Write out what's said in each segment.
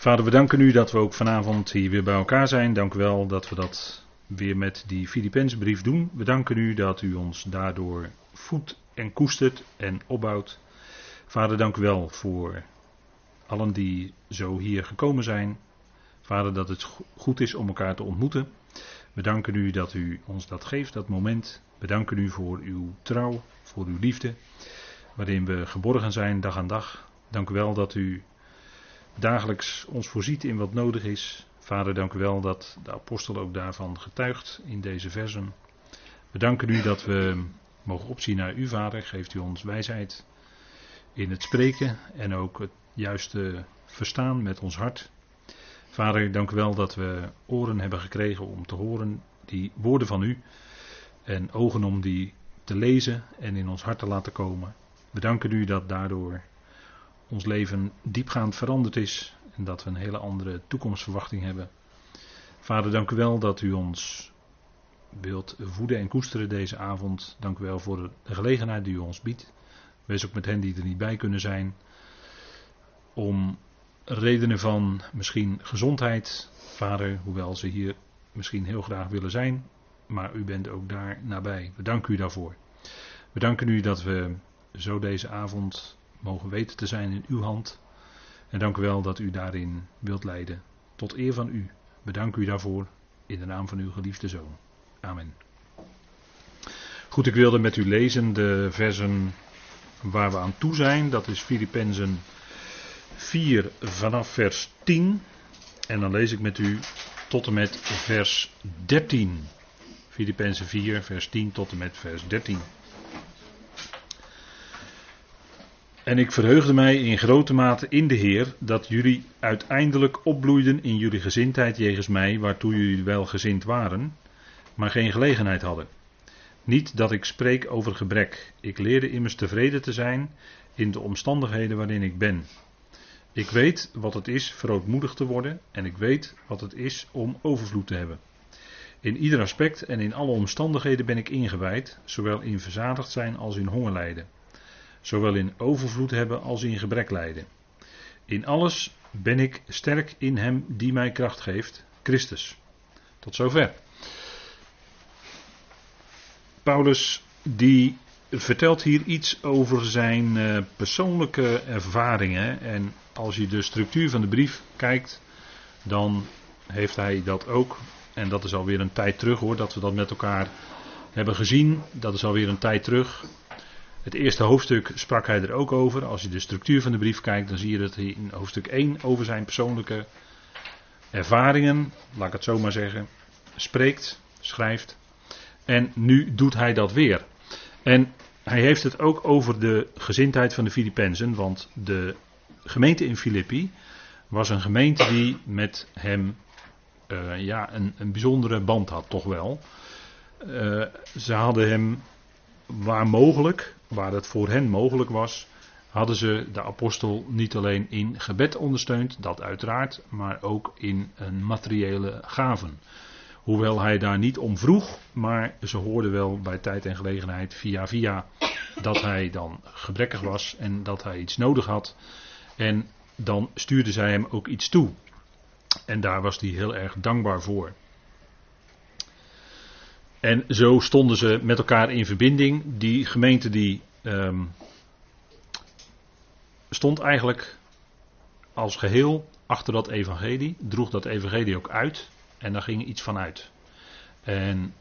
Vader, we danken u dat we ook vanavond hier weer bij elkaar zijn. Dank u wel dat we dat weer met die Filipensbrief doen. We danken u dat u ons daardoor voedt en koestert en opbouwt. Vader, dank u wel voor allen die zo hier gekomen zijn. Vader, dat het goed is om elkaar te ontmoeten. We danken u dat u ons dat geeft, dat moment. We danken u voor uw trouw, voor uw liefde, waarin we geborgen zijn dag aan dag. Dank u wel dat u dagelijks ons voorziet in wat nodig is. Vader, dank u wel dat de apostel ook daarvan getuigt in deze versen. We danken u dat we mogen opzien naar u, Vader. Geeft u ons wijsheid in het spreken en ook het juiste verstaan met ons hart. Vader, dank u wel dat we oren hebben gekregen om te horen die woorden van u. En ogen om die te lezen en in ons hart te laten komen. We danken u dat daardoor ons leven diepgaand veranderd is en dat we een hele andere toekomstverwachting hebben. Vader, dank u wel dat u ons wilt voeden en koesteren deze avond. Dank u wel voor de gelegenheid die u ons biedt. Wees ook met hen die er niet bij kunnen zijn. Om redenen van misschien gezondheid, vader, hoewel ze hier misschien heel graag willen zijn, maar u bent ook daar nabij. We danken u daarvoor. We danken u dat we zo deze avond mogen weten te zijn in uw hand. En dank u wel dat u daarin wilt leiden. Tot eer van u. Bedank u daarvoor in de naam van uw geliefde zoon. Amen. Goed, ik wilde met u lezen de versen waar we aan toe zijn. Dat is Filippenzen 4 vanaf vers 10. En dan lees ik met u tot en met vers 13. Filippenzen 4, vers 10 tot en met vers 13. En ik verheugde mij in grote mate in de Heer dat jullie uiteindelijk opbloeiden in jullie gezindheid jegens mij, waartoe jullie wel gezind waren, maar geen gelegenheid hadden. Niet dat ik spreek over gebrek. Ik leerde immers tevreden te zijn in de omstandigheden waarin ik ben. Ik weet wat het is verootmoedigd te worden en ik weet wat het is om overvloed te hebben. In ieder aspect en in alle omstandigheden ben ik ingewijd, zowel in verzadigd zijn als in honger lijden. Zowel in overvloed hebben als in gebrek lijden. In alles ben ik sterk in hem die mij kracht geeft, Christus. Tot zover. Paulus die vertelt hier iets over zijn uh, persoonlijke ervaringen. En als je de structuur van de brief kijkt, dan heeft hij dat ook. En dat is alweer een tijd terug hoor, dat we dat met elkaar hebben gezien. Dat is alweer een tijd terug. Het eerste hoofdstuk sprak hij er ook over. Als je de structuur van de brief kijkt, dan zie je dat hij in hoofdstuk 1 over zijn persoonlijke ervaringen, laat ik het zo maar zeggen, spreekt, schrijft. En nu doet hij dat weer. En hij heeft het ook over de gezindheid van de Filippenzen, want de gemeente in Filippi was een gemeente die met hem uh, ja, een, een, bijzondere band had, toch wel. Uh, ze hadden hem waar mogelijk, waar het voor hen mogelijk was, hadden ze de apostel niet alleen in gebed ondersteund, dat uiteraard, maar ook in materiële gaven. Hoewel hij daar niet om vroeg, maar ze hoorden wel bij tijd en gelegenheid via via dat hij dan gebrekkig was en dat hij iets nodig had. En dan stuurden zij hem ook iets toe. En daar was hij heel erg dankbaar voor. En zo stonden ze met elkaar in verbinding. Die gemeente die um, stond eigenlijk als geheel achter dat evangelie, droeg dat evangelie ook uit en daar ging iets van uit. En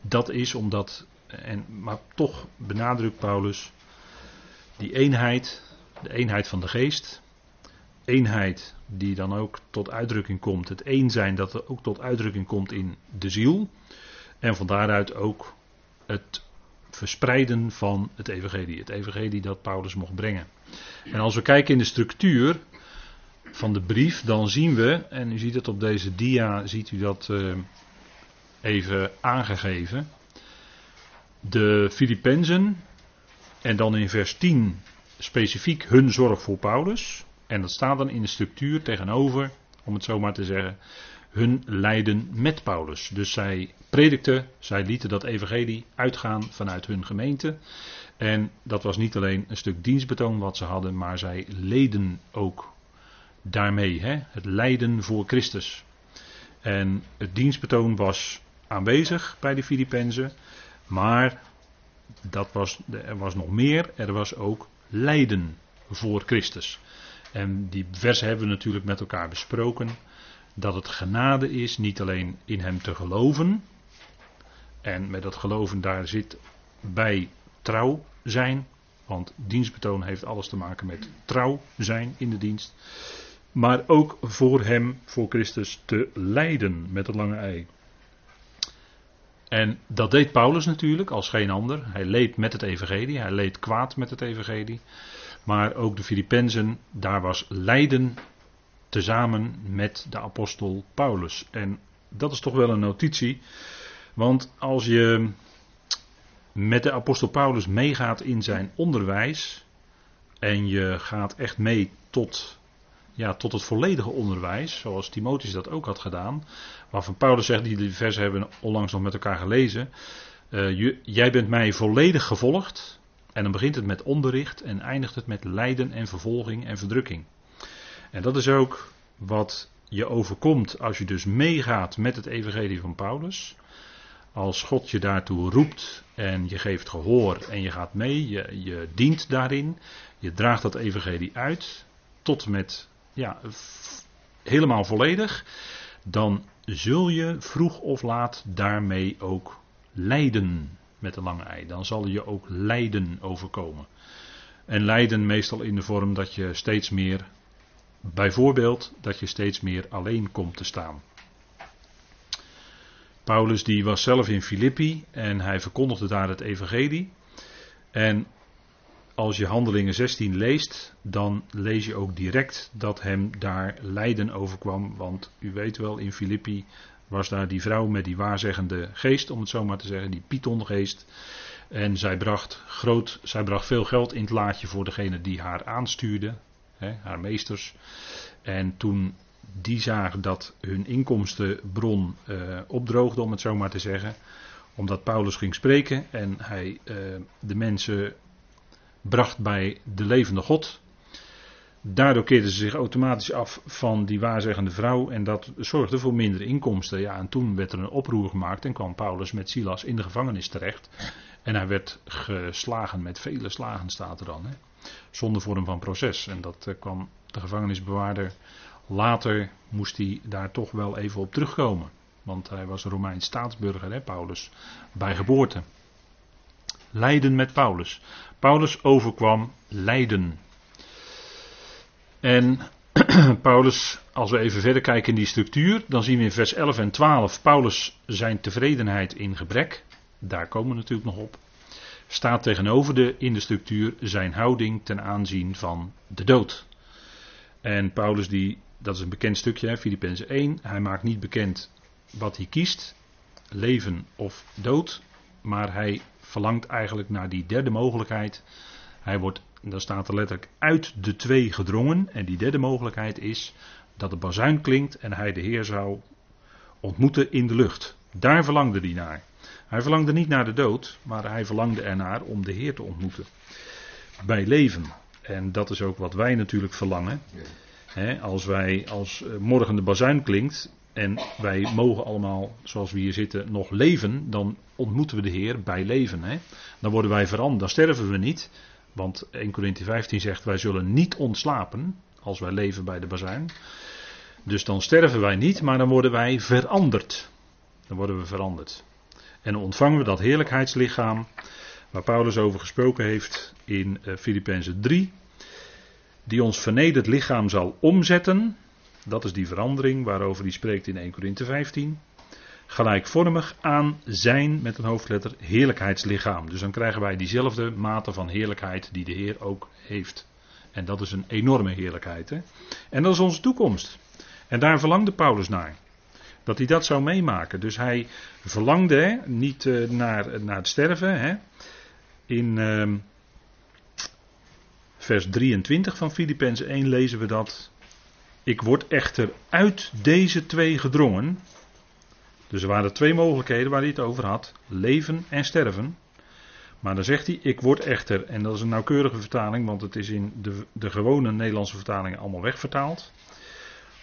dat is omdat, en, maar toch benadrukt Paulus, die eenheid, de eenheid van de geest, eenheid die dan ook tot uitdrukking komt, het een zijn dat er ook tot uitdrukking komt in de ziel. En van daaruit ook het verspreiden van het evangelie. Het evangelie dat Paulus mocht brengen. En als we kijken in de structuur van de brief, dan zien we, en u ziet het op deze dia, ziet u dat uh, even aangegeven. De Filippenzen, en dan in vers 10 specifiek hun zorg voor Paulus. En dat staat dan in de structuur tegenover, om het zo maar te zeggen, hun lijden met Paulus. Dus zij predikten, zij lieten dat evangelie uitgaan vanuit hun gemeente. En dat was niet alleen een stuk dienstbetoon wat ze hadden, maar zij leden ook daarmee, hè? het lijden voor Christus. En het dienstbetoon was aanwezig bij de Filippenzen, maar dat was, er was nog meer, er was ook lijden voor Christus. En die versen hebben we natuurlijk met elkaar besproken. Dat het genade is niet alleen in hem te geloven. En met dat geloven daar zit bij trouw zijn. Want dienstbetoon heeft alles te maken met trouw zijn in de dienst. Maar ook voor hem, voor Christus, te lijden met het lange ei. En dat deed Paulus natuurlijk als geen ander. Hij leed met het evangelie, hij leed kwaad met het evangelie. Maar ook de Filippenzen, daar was lijden tezamen met de apostel Paulus. En dat is toch wel een notitie. Want als je met de apostel Paulus meegaat in zijn onderwijs. En je gaat echt mee tot, ja, tot het volledige onderwijs, zoals Timotheus dat ook had gedaan. Waarvan Paulus zegt, die versen hebben onlangs nog met elkaar gelezen. Uh, jij bent mij volledig gevolgd. En dan begint het met onderricht en eindigt het met lijden en vervolging en verdrukking. En dat is ook wat je overkomt als je dus meegaat met het evangelie van Paulus. Als God je daartoe roept en je geeft gehoor en je gaat mee, je, je dient daarin, je draagt dat evangelie uit tot met ja, helemaal volledig, dan zul je vroeg of laat daarmee ook lijden met een lange ei. Dan zal je ook lijden overkomen. En lijden meestal in de vorm dat je steeds meer, bijvoorbeeld, dat je steeds meer alleen komt te staan. Paulus die was zelf in Filippi en hij verkondigde daar het evangelie. En als je Handelingen 16 leest, dan lees je ook direct dat hem daar lijden overkwam. Want u weet wel, in Filippi was daar die vrouw met die waarzeggende geest, om het zo maar te zeggen, die Pythongeest. En zij bracht, groot, zij bracht veel geld in het laadje voor degene die haar aanstuurde, haar meesters. En toen die zagen dat hun inkomstenbron uh, opdroogde, om het zo maar te zeggen, omdat Paulus ging spreken en hij uh, de mensen bracht bij de levende God, Daardoor keerden ze zich automatisch af van die waarzeggende vrouw en dat zorgde voor minder inkomsten. Ja, en toen werd er een oproer gemaakt en kwam Paulus met Silas in de gevangenis terecht. En hij werd geslagen met vele slagen, staat er dan. Hè? Zonder vorm van proces. En dat uh, kwam de gevangenisbewaarder. Later moest hij daar toch wel even op terugkomen. Want hij was Romeins staatsburger, hè, Paulus, bij geboorte. Lijden met Paulus. Paulus overkwam lijden. En Paulus, als we even verder kijken in die structuur, dan zien we in vers 11 en 12 Paulus zijn tevredenheid in gebrek. Daar komen we natuurlijk nog op. Staat tegenover de in de structuur zijn houding ten aanzien van de dood. En Paulus, die, dat is een bekend stukje, Filippenzen 1, hij maakt niet bekend wat hij kiest, leven of dood, maar hij verlangt eigenlijk naar die derde mogelijkheid. Hij wordt dan staat er letterlijk uit de twee gedrongen. En die derde mogelijkheid is dat de bazuin klinkt en hij de Heer zou ontmoeten in de lucht. Daar verlangde hij naar. Hij verlangde niet naar de dood, maar hij verlangde ernaar om de Heer te ontmoeten. Bij leven. En dat is ook wat wij natuurlijk verlangen. als wij, als eh, morgen de bazuin klinkt en wij mogen allemaal, zoals we hier zitten, nog leven, dan ontmoeten we de Heer bij leven. Dan worden wij veranderd, dan sterven we niet, want 1 Corinthië 15 zegt wij zullen niet ontslapen als wij leven bij de bazuin. Dus dan sterven wij niet, maar dan worden wij veranderd. Dan worden we veranderd. En ontvangen we dat heerlijkheidslichaam waar Paulus over gesproken heeft in uh, Filippenzen 3. Die ons vernederd lichaam zal omzetten. Dat is die verandering waarover hij spreekt in 1 Corinthië 15 gelijkvormig aan zijn, met een hoofdletter, heerlijkheidslichaam. Dus dan krijgen wij diezelfde mate van heerlijkheid die de Heer ook heeft. En dat is een enorme heerlijkheid. Hè? En dat is onze toekomst. En daar verlangde Paulus naar. Dat hij dat zou meemaken. Dus hij verlangde niet uh, naar, naar het sterven. Hè. In uh, vers 23 van Filippenzen 1 lezen we dat. Ik word echter uit deze twee gedrongen. Dus er waren twee mogelijkheden waar hij het over had: leven en sterven. Maar dan zegt hij: Ik word echter, en dat is een nauwkeurige vertaling, want het is in de, de gewone Nederlandse vertalingen allemaal wegvertaald.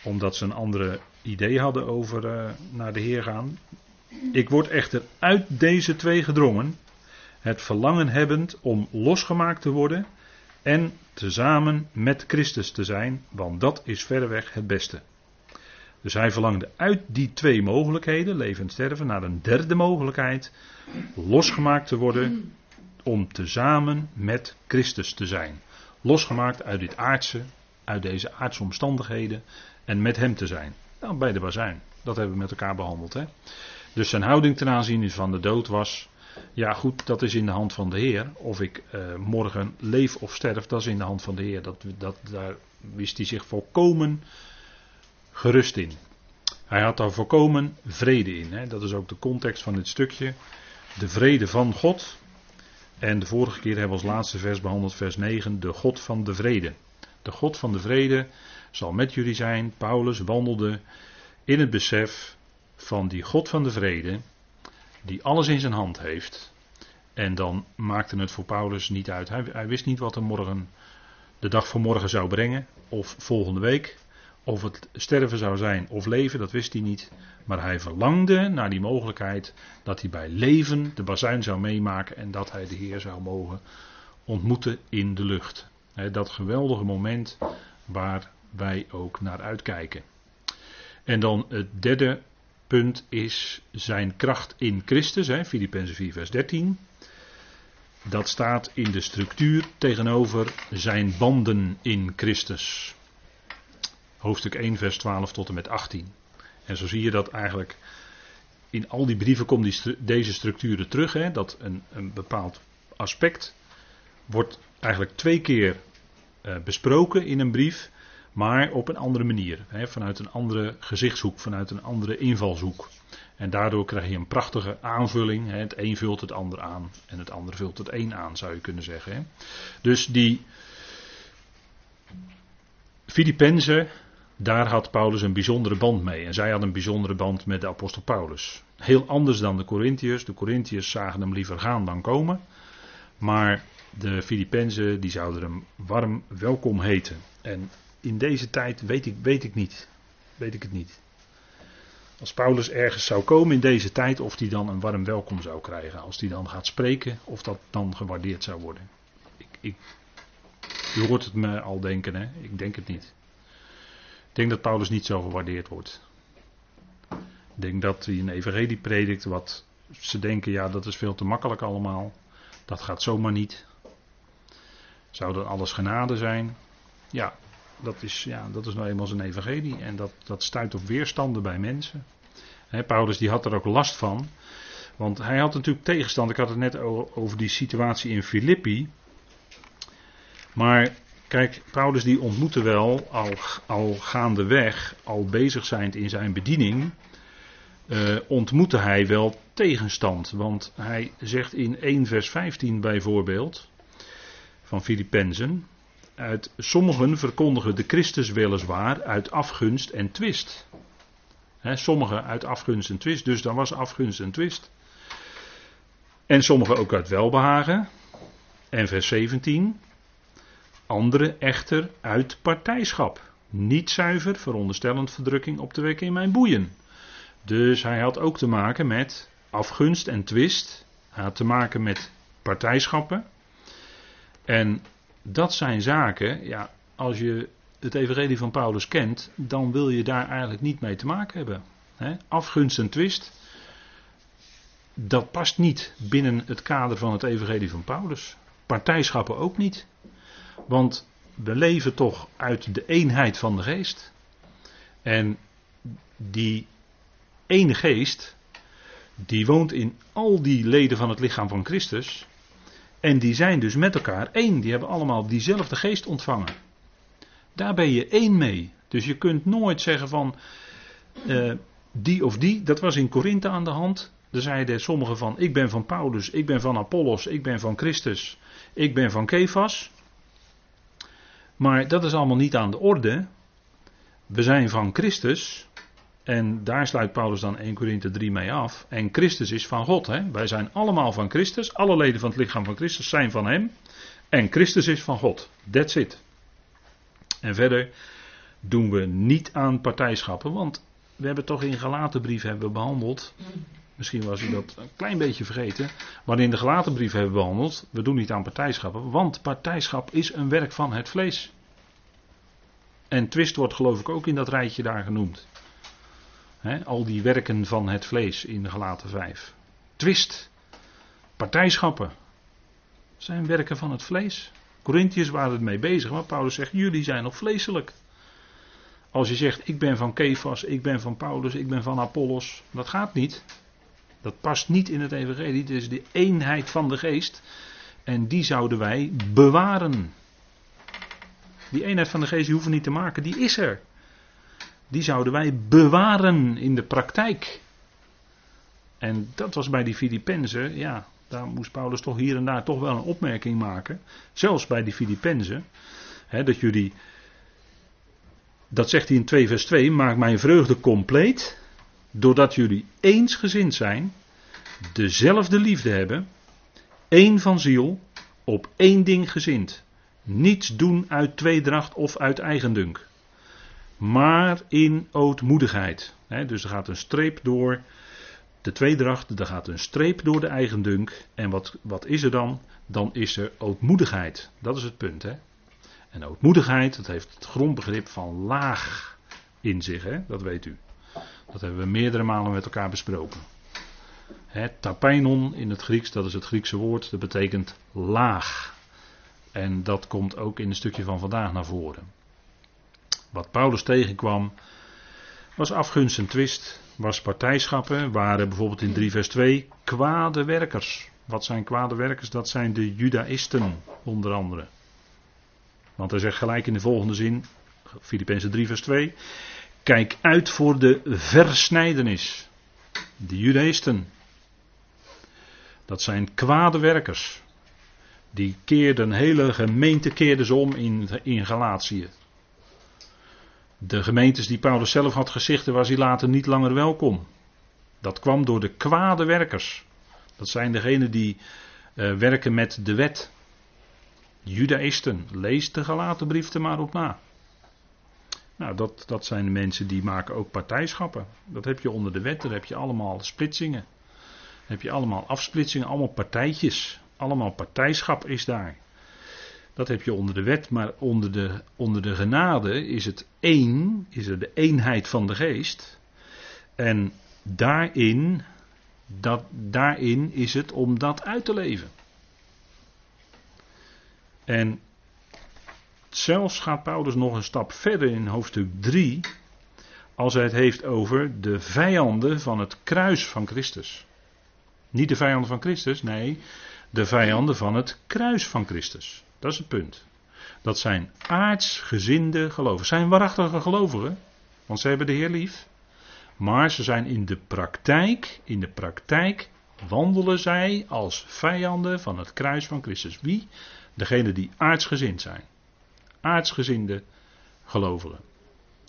omdat ze een andere idee hadden over uh, naar de Heer gaan. Ik word echter uit deze twee gedrongen, het verlangen hebbend om losgemaakt te worden en tezamen met Christus te zijn, want dat is verreweg het beste. Dus hij verlangde uit die twee mogelijkheden, leven en sterven, naar een derde mogelijkheid, losgemaakt te worden om tezamen met Christus te zijn. Losgemaakt uit dit aardse, uit deze aardse omstandigheden en met hem te zijn. Nou, bij de bazuin. Dat hebben we met elkaar behandeld. Hè? Dus zijn houding ten aanzien van de dood was. Ja, goed, dat is in de hand van de Heer. Of ik uh, morgen leef of sterf, dat is in de hand van de Heer. Dat, dat, daar wist hij zich volkomen gerust in. Hij had daar volkomen vrede in. Hè? Dat is ook de context van dit stukje. De vrede van God. En de vorige keer hebben we als laatste vers behandeld, vers 9, de God van de vrede. De God van de vrede zal met jullie zijn. Paulus wandelde in het besef van die God van de vrede, die alles in zijn hand heeft. En dan maakte het voor Paulus niet uit. Hij, hij wist niet wat er morgen, de dag van morgen zou brengen, of volgende week. Of het sterven zou zijn of leven, dat wist hij niet. Maar hij verlangde naar die mogelijkheid dat hij bij leven de bazuin zou meemaken en dat hij de Heer zou mogen ontmoeten in de lucht. dat geweldige moment waar wij ook naar uitkijken. En dan het derde punt is zijn kracht in Christus, Filippenzen 4 vers 13. Dat staat in de structuur tegenover zijn banden in Christus hoofdstuk 1, vers 12 tot en met 18. En zo zie je dat eigenlijk in al die brieven komt die, deze structuren terug. Hè, dat een, een bepaald aspect wordt eigenlijk twee keer uh, besproken in een brief, maar op een andere manier. Hè, vanuit een andere gezichtshoek, vanuit een andere invalshoek. En daardoor krijg je een prachtige aanvulling. Hè, het een vult het ander aan en het ander vult het een aan, zou je kunnen zeggen. Hè. Dus die Filippenzen, daar had Paulus een bijzondere band mee. En zij had een bijzondere band met de apostel Paulus. Heel anders dan de Corinthiërs. De Corinthiërs zagen hem liever gaan dan komen. Maar de Filippenzen die zouden hem warm welkom heten. En in deze tijd weet ik, weet ik niet. Weet ik het niet. Als Paulus ergens zou komen in deze tijd, of hij dan een warm welkom zou krijgen. Als hij dan gaat spreken, of dat dan gewaardeerd zou worden. Ik, ik, u hoort het me al denken, hè? Ik denk het niet. Ik denk dat Paulus niet zo gewaardeerd wordt. Ik denk dat hij een evangelie predikt wat ze denken, ja dat is veel te makkelijk allemaal. Dat gaat zomaar niet. Zou dan alles genade zijn? Ja, dat is, ja, dat is nou eenmaal zijn evangelie. En dat, dat stuit op weerstanden bij mensen. Paulus die had er ook last van. Want hij had natuurlijk tegenstand. Ik had het net over die situatie in Filippi. Maar Kijk, Paulus die ontmoette wel al, al gaandeweg, al bezig zijnd in zijn bediening, uh, ontmoette hij wel tegenstand. Want hij zegt in 1 vers 15 bijvoorbeeld, van Filippenzen, uit sommigen verkondigen de Christus weliswaar uit afgunst en twist. sommigen uit afgunst en twist, dus dan was afgunst en twist. En sommigen ook uit welbehagen. En vers 17, andere echter uit partijschap. Niet zuiver, veronderstellend verdrukking op te wekken in mijn boeien. Dus hij had ook te maken met afgunst en twist. Hij had te maken met partijschappen. En dat zijn zaken, ja, als je het evangelie van Paulus kent, dan wil je daar eigenlijk niet mee te maken hebben. Afgunst en twist, dat past niet binnen het kader van het evangelie van Paulus. Partijschappen ook niet. Want we leven toch uit de eenheid van de geest. En die ene geest, die woont in al die leden van het lichaam van Christus. En die zijn dus met elkaar één. Die hebben allemaal diezelfde geest ontvangen. Daar ben je één mee. Dus je kunt nooit zeggen van uh, die of die. Dat was in Korinthe aan de hand. Er zeiden sommigen van ik ben van Paulus, ik ben van Apollos, ik ben van Christus, ik ben van Kefas. Maar dat is allemaal niet aan de orde. We zijn van Christus. En daar sluit Paulus dan 1 Korinthe 3 mee af. En Christus is van God. Hè? Wij zijn allemaal van Christus. Alle leden van het lichaam van Christus zijn van Hem. En Christus is van God. That's it. En verder, doen we niet aan partijschappen, want we hebben toch in Galatenbrief hebben we behandeld, misschien was u dat een klein beetje vergeten, maar in de Galatenbrief hebben we behandeld, we doen niet aan partijschappen, want partijschap is een werk van het vlees. En twist wordt geloof ik ook in dat rijtje daar genoemd. Al die werken van het vlees in gelaten 5. Twist, partijschappen, zijn werken van het vlees. Corinthiërs waren ermee bezig, maar Paulus zegt: jullie zijn nog vleeselijk. Als je zegt: ik ben van Kefas, ik ben van Paulus, ik ben van Apollos, dat gaat niet. Dat past niet in het evangelie. Het is de eenheid van de geest. En die zouden wij bewaren. Die eenheid van de geest hoeven we niet te maken, die is er. Die zouden wij bewaren in de praktijk. En dat was bij die Filippenzen, ja, daar moest Paulus toch hier en daar toch wel een opmerking maken. Zelfs bij die Filippenzen. dat jullie, dat zegt hij in 2 vers 2, maak mijn vreugde compleet. Doordat jullie eensgezind zijn, dezelfde liefde hebben, één van ziel, op één ding gezind. Niets doen uit tweedracht of uit eigendunk. Maar in ootmoedigheid. dus er gaat een streep door de tweedracht, er gaat een streep door de eigendunk. En wat, wat is er dan? Dan is er ootmoedigheid. Dat is het punt. Hè? En ootmoedigheid, dat heeft het grondbegrip van laag in zich. Hè? Dat weet u. Dat hebben we meerdere malen met elkaar besproken. Het tapeinon in het Grieks, dat is het Griekse woord, dat betekent laag. En dat komt ook in een stukje van vandaag naar voren. Wat Paulus tegenkwam, was afgunst en twist, was partijschappen, waren bijvoorbeeld in 3 vers 2 kwade werkers. Wat zijn kwade werkers? Dat zijn de Judaïsten, onder andere. Want hij zegt gelijk in de volgende zin, Filippenzen 3 vers 2, kijk uit voor de versnijdenis. De Judaïsten. Dat zijn kwade werkers. Die keerden, hele gemeente keerden ze om in, in Galatië. De gemeentes die Paulus zelf had gezichten was hij later niet langer welkom. Dat kwam door de kwade werkers. Dat zijn degenen die uh, werken met de wet. Judaïsten. Lees de Galatenbrief er maar op na. Nou, dat, dat zijn de mensen die maken ook partijschappen. Dat heb je onder de wet, daar heb je allemaal splitsingen. Heb je allemaal afsplitsingen, allemaal partijtjes. Allemaal partijschap is daar. Dat heb je onder de wet, maar onder de, onder de genade is het één, is er de eenheid van de geest. En daarin, dat, daarin is het om dat uit te leven. En zelfs gaat Paulus nog een stap verder in hoofdstuk 3, als hij het heeft over de vijanden van het kruis van Christus. Niet de vijanden van Christus, nee, de vijanden van het kruis van Christus. Dat is het punt. Dat zijn aardsgezinde gelovigen. Zijn waarachtige gelovigen, want ze hebben de Heer lief. Maar ze zijn in de praktijk, in de praktijk wandelen zij als vijanden van het kruis van Christus. Wie? Degene die aardsgezind zijn. Aardsgezinde gelovigen.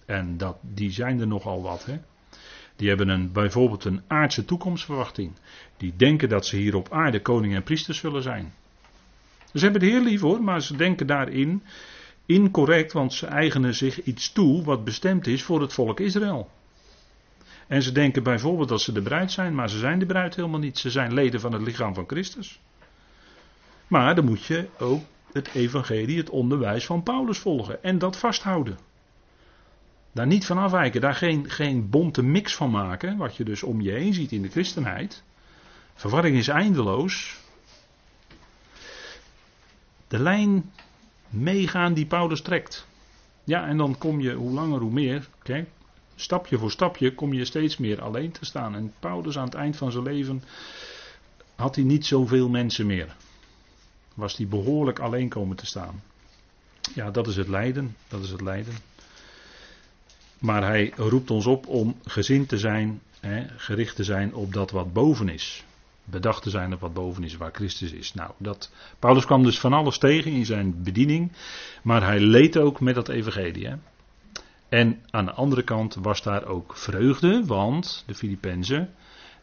En dat, die zijn er nogal wat. Hè? Die hebben een, bijvoorbeeld een aardse toekomstverwachting. Die denken dat ze hier op aarde koning en priesters zullen zijn. Ze hebben de Heer lief hoor, maar ze denken daarin incorrect, want ze eigenen zich iets toe wat bestemd is voor het volk Israël. En ze denken bijvoorbeeld dat ze de bruid zijn, maar ze zijn de bruid helemaal niet. Ze zijn leden van het lichaam van Christus. Maar dan moet je ook het evangelie, het onderwijs van Paulus volgen en dat vasthouden. Daar niet van afwijken, daar geen, geen bonte mix van maken, wat je dus om je heen ziet in de christenheid. Verwarring is eindeloos. De lijn meegaan die Paulus trekt. Ja, en dan kom je hoe langer hoe meer, kijk, stapje voor stapje kom je steeds meer alleen te staan. En Paulus aan het eind van zijn leven had hij niet zoveel mensen meer. Was hij behoorlijk alleen komen te staan. Ja, dat is het lijden. Dat is het lijden. Maar hij roept ons op om gezind te zijn, hè, gericht te zijn op dat wat boven is. Bedacht te zijn op wat boven is, waar Christus is. Nou, dat, Paulus kwam dus van alles tegen in zijn bediening, maar hij leed ook met dat evangelie. Hè. En aan de andere kant was daar ook vreugde, want de Filippenzen,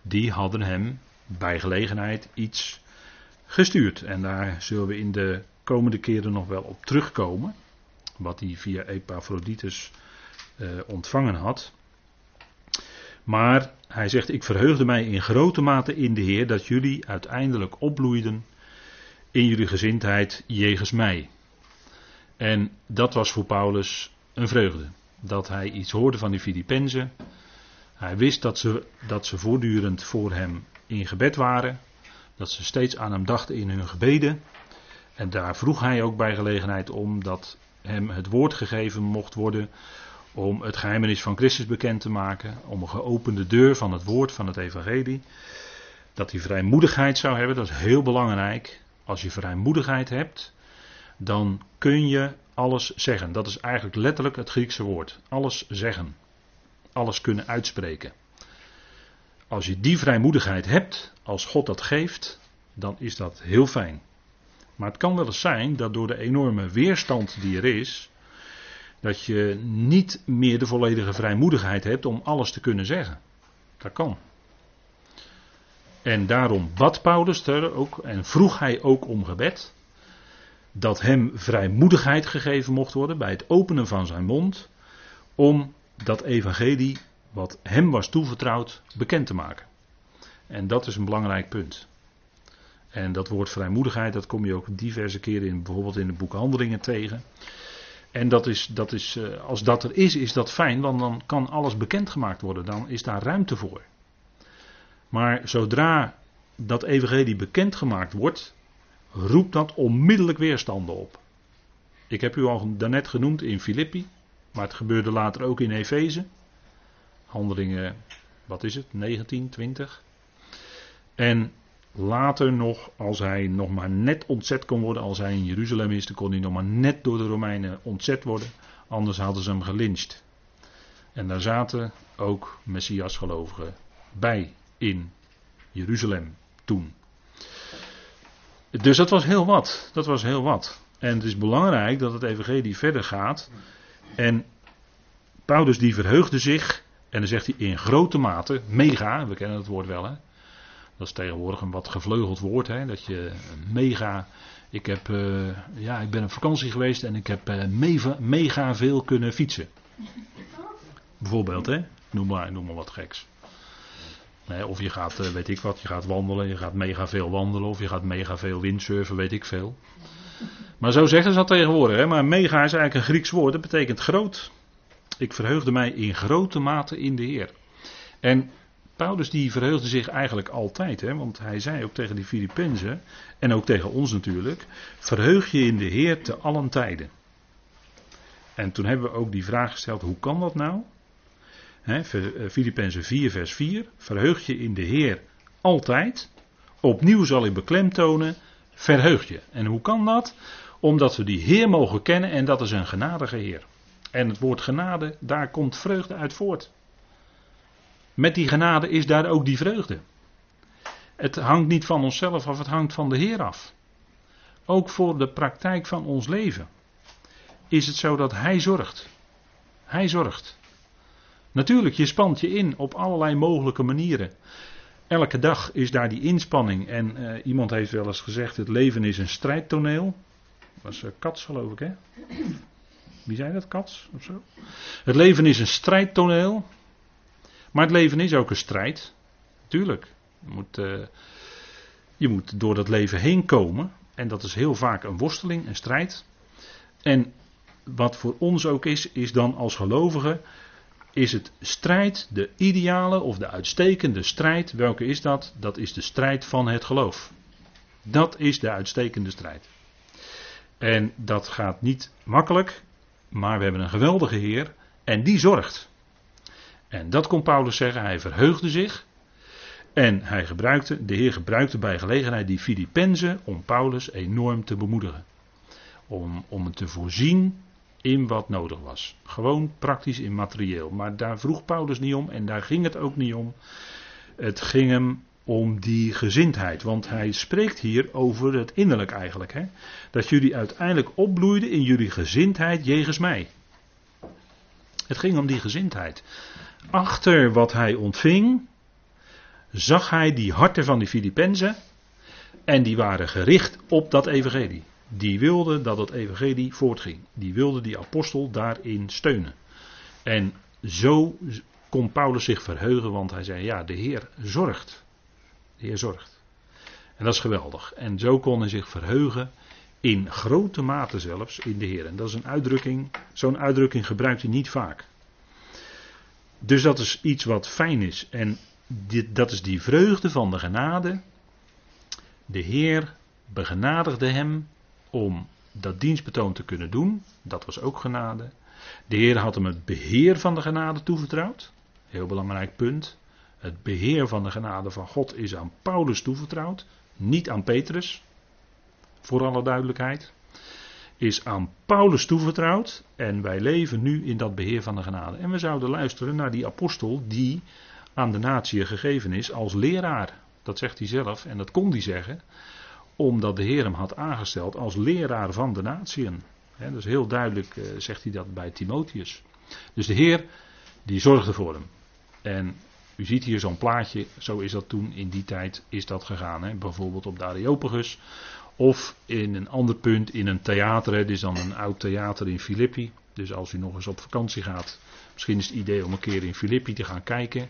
die hadden hem bij gelegenheid iets gestuurd. En daar zullen we in de komende keren nog wel op terugkomen. Wat hij via Epaphroditus eh, ontvangen had. Maar hij zegt: Ik verheugde mij in grote mate in de Heer dat jullie uiteindelijk opbloeiden in jullie gezindheid jegens mij. En dat was voor Paulus een vreugde. Dat hij iets hoorde van die Filippenzen. Hij wist dat ze, dat ze voortdurend voor hem in gebed waren. Dat ze steeds aan hem dachten in hun gebeden. En daar vroeg hij ook bij gelegenheid om dat hem het woord gegeven mocht worden om het geheimenis van Christus bekend te maken, om een geopende deur van het woord van het evangelie. Dat hij vrijmoedigheid zou hebben, dat is heel belangrijk. Als je vrijmoedigheid hebt, dan kun je alles zeggen. Dat is eigenlijk letterlijk het Griekse woord. Alles zeggen. Alles kunnen uitspreken. Als je die vrijmoedigheid hebt, als God dat geeft, dan is dat heel fijn. Maar het kan wel eens zijn dat door de enorme weerstand die er is, dat je niet meer de volledige vrijmoedigheid hebt om alles te kunnen zeggen. Dat kan. En daarom bad Paulus er ook en vroeg hij ook om gebed. Dat hem vrijmoedigheid gegeven mocht worden bij het openen van zijn mond. Om dat evangelie wat hem was toevertrouwd bekend te maken. En dat is een belangrijk punt. En dat woord vrijmoedigheid, dat kom je ook diverse keren in, bijvoorbeeld in het boek Handelingen tegen. En dat is, dat is, eh, als dat er is, is dat fijn, want dan kan alles bekendgemaakt worden. Dan is daar ruimte voor. Maar zodra dat evangelie bekendgemaakt wordt, roept dat onmiddellijk weerstanden op. Ik heb u al daarnet genoemd in Filippi, maar het gebeurde later ook in Efeze. Handelingen, wat is het, 19, 20. En later nog, als hij nog maar net ontzet kon worden, als hij in Jeruzalem is, dan kon hij nog maar net door de Romeinen ontzet worden. Anders hadden ze hem gelincht. En daar zaten ook Messias-gelovigen bij in Jeruzalem toen. Dus dat was heel wat. Dat was heel wat. En het is belangrijk dat het evangelie verder gaat. En Paulus die verheugde zich. En dan zegt hij in grote mate, mega, we kennen het woord wel hè. Dat is tegenwoordig een wat gevleugeld woord, hè, dat je mega. Ik, heb, uh, ja, ik ben op vakantie geweest en ik heb uh, mega, mega veel kunnen fietsen. Bijvoorbeeld, hè? Noem, maar, noem maar wat geks. Nee, of je gaat, weet ik wat, je gaat wandelen, je gaat mega veel wandelen, of je gaat mega veel windsurfen, weet ik veel. Maar zo zeggen ze dat tegenwoordig, hè? maar mega is eigenlijk een Grieks woord, dat betekent groot. Ik verheugde mij in grote mate in de Heer. En Paulus die verheugde zich eigenlijk altijd, hè, want hij zei ook tegen die Filippenzen, en ook tegen ons natuurlijk, verheug je in de Heer te allen tijden. En toen hebben we ook die vraag gesteld, hoe kan dat nou? Eh, Filippenzen 4 vers 4, verheug je in de Heer altijd. Opnieuw zal ik beklemtonen, verheug je. En hoe kan dat? Omdat we die Heer mogen kennen en dat is een genadige Heer. En het woord genade, daar komt vreugde uit voort. Met die genade is daar ook die vreugde. Het hangt niet van onszelf af, het hangt van de Heer af. Ook voor de praktijk van ons leven is het zo dat Hij zorgt. Hij zorgt. Natuurlijk, je spant je in op allerlei mogelijke manieren. Elke dag is daar die inspanning. En uh, iemand heeft wel eens gezegd: het leven is een strijdtoneel. Dat was uh, Kats, geloof ik, hè? Wie zei dat, Kats of zo? Het leven is een strijdtoneel. Maar het leven is ook een strijd. Tuurlijk. Je moet, uh, je moet door dat leven heen komen. En dat is heel vaak een worsteling, een strijd. En wat voor ons ook is, is dan als gelovigen. Is het strijd de ideale of de uitstekende strijd? Welke is dat? Dat is de strijd van het geloof. Dat is de uitstekende strijd. En dat gaat niet makkelijk, maar we hebben een geweldige Heer en die zorgt. En dat kon Paulus zeggen, hij verheugde zich. En hij gebruikte, de Heer gebruikte bij gelegenheid die Filippenzen om Paulus enorm te bemoedigen. Om, om te voorzien in wat nodig was. Gewoon praktisch in materieel. Maar daar vroeg Paulus niet om en daar ging het ook niet om. Het ging hem om die gezindheid. Want hij spreekt hier over het innerlijk eigenlijk. Hè? Dat jullie uiteindelijk opbloeiden in jullie gezindheid jegens mij. Het ging om die gezindheid achter wat hij ontving, zag hij die harten van die Filippenzen. En die waren gericht op dat evangelie. Die wilden dat het evangelie voortging. Die wilden die apostel daarin steunen. En zo kon Paulus zich verheugen, want hij zei: Ja, de Heer zorgt. De Heer zorgt. En dat is geweldig. En zo kon hij zich verheugen in grote mate zelfs in de Heer. En dat is een uitdrukking, zo'n uitdrukking gebruikt hij niet vaak. Dus dat is iets wat fijn is. En dit, dat is die vreugde van de genade. De Heer begenadigde hem om dat dienstbetoon te kunnen doen. Dat was ook genade. De Heer had hem het beheer van de genade toevertrouwd. Heel belangrijk punt. Het beheer van de genade van God is aan Paulus toevertrouwd, niet aan Petrus. Voor alle duidelijkheid. Is aan Paulus toevertrouwd en wij leven nu in dat beheer van de genade. En we zouden luisteren naar die apostel die aan de natie gegeven is als leraar. Dat zegt hij zelf en dat kon hij zeggen, omdat de Heer hem had aangesteld als leraar van de natieën. Dus heel duidelijk uh, zegt hij dat bij Timotheus. Dus de Heer die zorgde voor hem. En u ziet hier zo'n plaatje, zo is dat toen in die tijd is dat gegaan. Hè? Bijvoorbeeld op de Areopagus. Of in een ander punt in een theater. Hè? Dit is dan een oud theater in Filippi. Dus als u nog eens op vakantie gaat, misschien is het idee om een keer in Filippi te gaan kijken.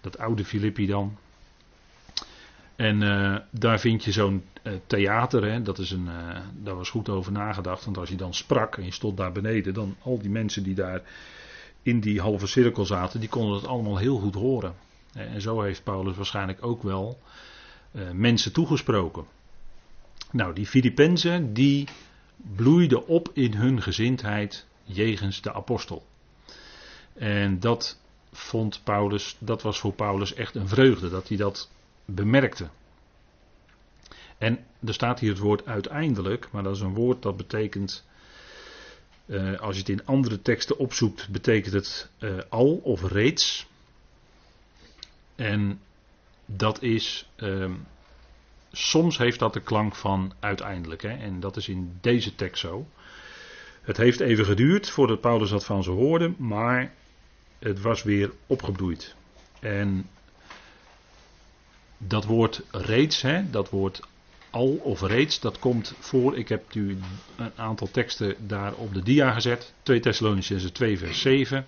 Dat oude Filippi dan. En uh, daar vind je zo'n uh, theater, hè, dat is een, uh, daar was goed over nagedacht. Want als je dan sprak en je stond daar beneden, dan al die mensen die daar in die halve cirkel zaten, die konden het allemaal heel goed horen. En zo heeft Paulus waarschijnlijk ook wel mensen toegesproken. Nou, die Filippenzen, die bloeiden op in hun gezindheid jegens de apostel. En dat vond Paulus, dat was voor Paulus echt een vreugde, dat hij dat bemerkte. En er staat hier het woord uiteindelijk, maar dat is een woord dat betekent, uh, als je het in andere teksten opzoekt, betekent het uh, al of reeds. En dat is, uh, soms heeft dat de klank van uiteindelijk, hè, en dat is in deze tekst zo. Het heeft even geduurd voordat Paulus dat van ze hoorde, maar het was weer opgebloeid. En dat woord reeds, hè, dat woord al of reeds, dat komt voor. Ik heb u een aantal teksten daar op de dia gezet. 2 Thessalonicenzen 2 vers 7.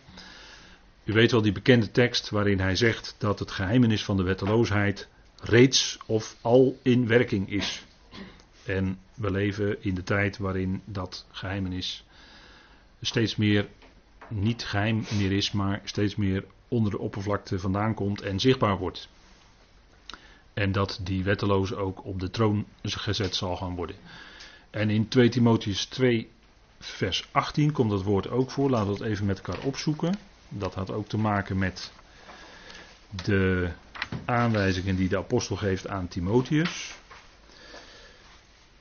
U weet wel die bekende tekst waarin hij zegt dat het geheimenis van de wetteloosheid reeds of al in werking is. En we leven in de tijd waarin dat geheimenis steeds meer niet geheim meer is, maar steeds meer onder de oppervlakte vandaan komt en zichtbaar wordt. En dat die wetteloze ook op de troon gezet zal gaan worden. En in 2 Timotheus 2, vers 18 komt dat woord ook voor. Laten we het even met elkaar opzoeken. Dat had ook te maken met de aanwijzingen die de apostel geeft aan Timotheus.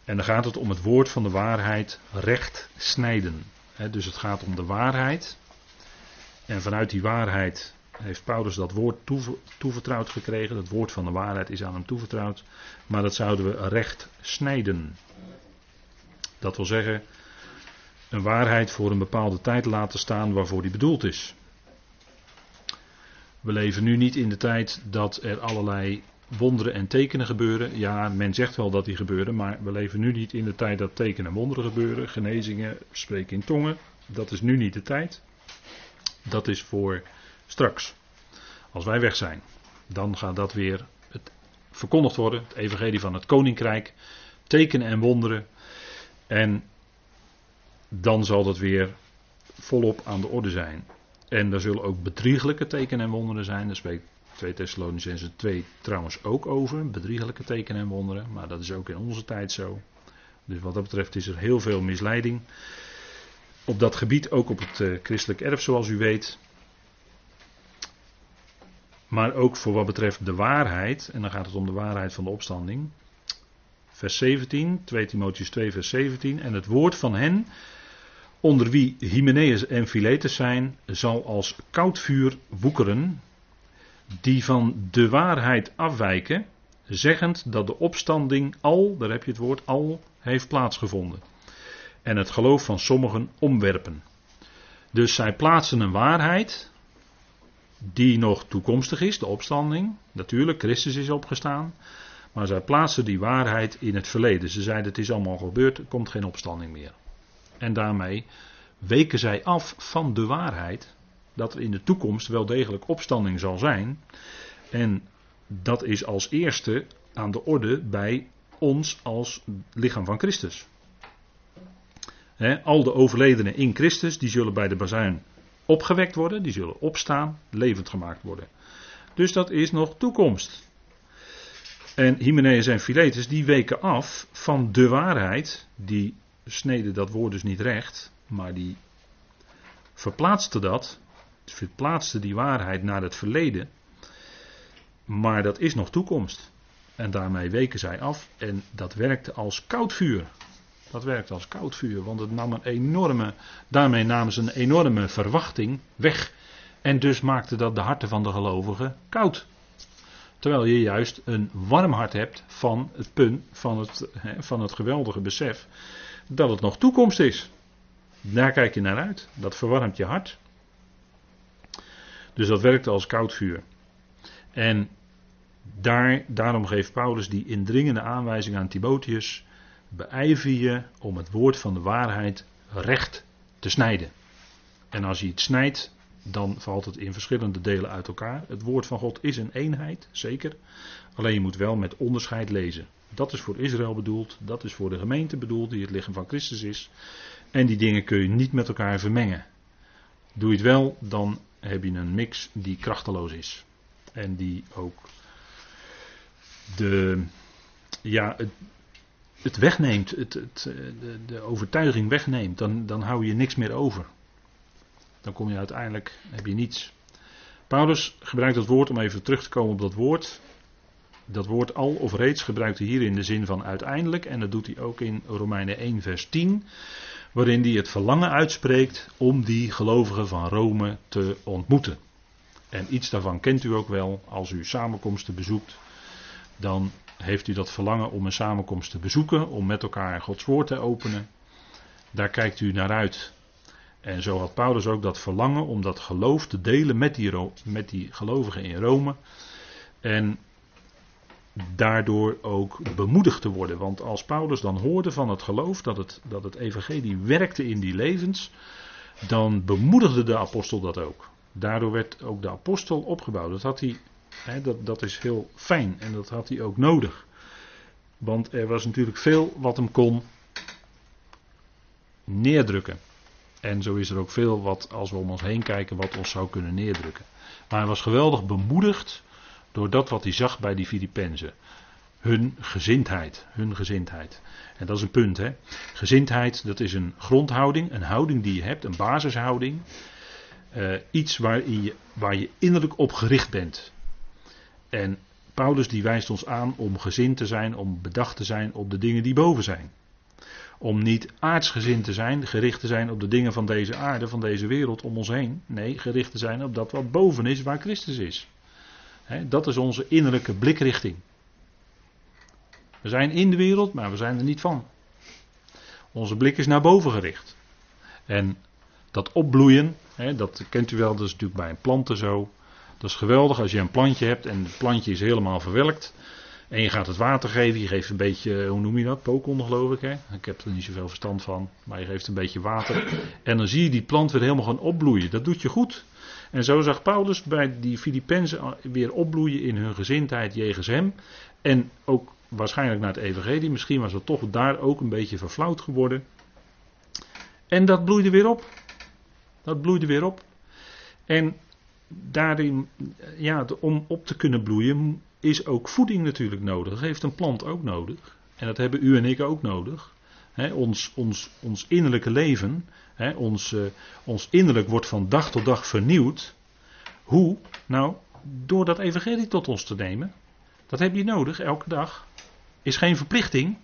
En dan gaat het om het woord van de waarheid recht snijden. dus het gaat om de waarheid. En vanuit die waarheid heeft Paulus dat woord toevertrouwd gekregen. Dat woord van de waarheid is aan hem toevertrouwd. Maar dat zouden we recht snijden. Dat wil zeggen, een waarheid voor een bepaalde tijd laten staan waarvoor die bedoeld is. We leven nu niet in de tijd dat er allerlei wonderen en tekenen gebeuren. Ja, men zegt wel dat die gebeuren, maar we leven nu niet in de tijd dat tekenen en wonderen gebeuren. Genezingen, spreken in tongen. Dat is nu niet de tijd. Dat is voor Straks, als wij weg zijn, dan gaat dat weer het verkondigd worden, het evangelie van het koninkrijk, tekenen en wonderen. En dan zal dat weer volop aan de orde zijn. En er zullen ook bedrieglijke tekenen en wonderen zijn. Daar spreekt 2 Thessalonicenzen 2 trouwens ook over. Bedrieglijke tekenen en wonderen. Maar dat is ook in onze tijd zo. Dus wat dat betreft is er heel veel misleiding. Op dat gebied, ook op het uh, christelijk erf zoals u weet. Maar ook voor wat betreft de waarheid, en dan gaat het om de waarheid van de opstanding. Vers 17, 2 Timotheus 2, vers 17. En het woord van hen, onder wie Hymenaeus en Philetus zijn, zal als koud vuur woekeren, die van de waarheid afwijken, zeggend dat de opstanding al, daar heb je het woord al, heeft plaatsgevonden. En het geloof van sommigen omwerpen. Dus zij plaatsen een waarheid, die nog toekomstig is, de opstanding. Natuurlijk, Christus is opgestaan. Maar zij plaatsen die waarheid in het verleden. Ze zeiden het is allemaal gebeurd, er komt geen opstanding meer. En daarmee weken zij af van de waarheid. dat er in de toekomst wel degelijk opstanding zal zijn. En dat is als eerste aan de orde bij ons als lichaam van Christus. al de overledenen in Christus, die zullen bij de bazuin opgewekt worden, die zullen opstaan, levend gemaakt worden. Dus dat is nog toekomst. En Hymenaeus en Philetus die weken af van de waarheid, die sneden dat woord dus niet recht, maar die verplaatste dat, verplaatste die waarheid naar het verleden. Maar dat is nog toekomst. En daarmee weken zij af en dat werkte als koud vuur. Dat werkte als koud vuur, want het nam een enorme, daarmee namen ze een enorme verwachting weg. En dus maakte dat de harten van de gelovigen koud. Terwijl je juist een warm hart hebt van het punt, van het, van het geweldige besef dat het nog toekomst is. Daar kijk je naar uit. Dat verwarmt je hart. Dus dat werkte als koud vuur. En daar, daarom geeft Paulus die indringende aanwijzing aan Timotheus. Beijver je om het woord van de waarheid recht te snijden. En als je het snijdt, dan valt het in verschillende delen uit elkaar. Het woord van God is een eenheid, zeker. Alleen je moet wel met onderscheid lezen. Dat is voor Israël bedoeld, dat is voor de gemeente bedoeld, die het lichaam van Christus is. En die dingen kun je niet met elkaar vermengen. Doe je het wel, dan heb je een mix die krachteloos is. En die ook de, ja, het, het wegneemt, het, het, de, de, overtuiging wegneemt. Dan, dan hou je niks meer over. Dan kom je uiteindelijk, heb je niets. Paulus gebruikt dat woord om even terug te komen op dat woord. Dat woord al of reeds gebruikt hij hier in de zin van uiteindelijk. En dat doet hij ook in Romeinen 1, vers 10. Waarin hij het verlangen uitspreekt om die gelovigen van Rome te ontmoeten. En iets daarvan kent u ook wel als u samenkomsten bezoekt. Dan heeft u dat verlangen om een samenkomst te bezoeken. Om met elkaar Gods woord te openen. Daar kijkt u naar uit. En zo had Paulus ook dat verlangen om dat geloof te delen met die, met die gelovigen in Rome. En daardoor ook bemoedigd te worden. Want als Paulus dan hoorde van het geloof dat het, dat het evangelie werkte in die levens, dan bemoedigde de apostel dat ook. Daardoor werd ook de apostel opgebouwd. Dat, had hij, dat, dat is heel fijn en dat had hij ook nodig. Want er was natuurlijk veel wat hem kon neerdrukken. En zo is er ook veel wat, als we om ons heen kijken, wat ons zou kunnen neerdrukken. Maar hij was geweldig bemoedigd door dat wat hij zag bij die Filippenzen. Hun gezindheid, hun gezindheid. En dat is een punt, hè. Gezindheid, dat is een grondhouding, een houding die je hebt, een basishouding. Uh, iets waar je, waar je innerlijk op gericht bent. En Paulus die wijst ons aan om gezind te zijn, om bedacht te zijn op de dingen die boven zijn. Om niet aardsgezind te zijn, gericht te zijn op de dingen van deze aarde, van deze wereld om ons heen. Nee, gericht te zijn op dat wat boven is, waar Christus is dat is onze innerlijke blikrichting. We zijn in de wereld, maar we zijn er niet van. Onze blik is naar boven gericht. En dat opbloeien, dat kent u wel, dat is natuurlijk bij een planten zo. Dat is geweldig als je een plantje hebt en het plantje is helemaal verwelkt. En je gaat het water geven, je geeft een beetje, hoe noem je dat? Pokon geloof ik. Hè? Ik heb er niet zoveel verstand van. Maar je geeft een beetje water. En dan zie je die plant weer helemaal gaan opbloeien. Dat doet je goed. En zo zag Paulus bij die Filippenzen weer opbloeien in hun gezindheid jegens hem. En ook waarschijnlijk naar het evangelie. Misschien was het toch daar ook een beetje verflauwd geworden. En dat bloeide weer op. Dat bloeide weer op. En daarin, ja, om op te kunnen bloeien, is ook voeding natuurlijk nodig. Dat heeft een plant ook nodig. En dat hebben u en ik ook nodig. ons, ons, ons innerlijke leven ons, uh, ons innerlijk wordt van dag tot dag vernieuwd. Hoe? Nou, door dat evangelie tot ons te nemen. Dat heb je nodig, elke dag. Is geen verplichting.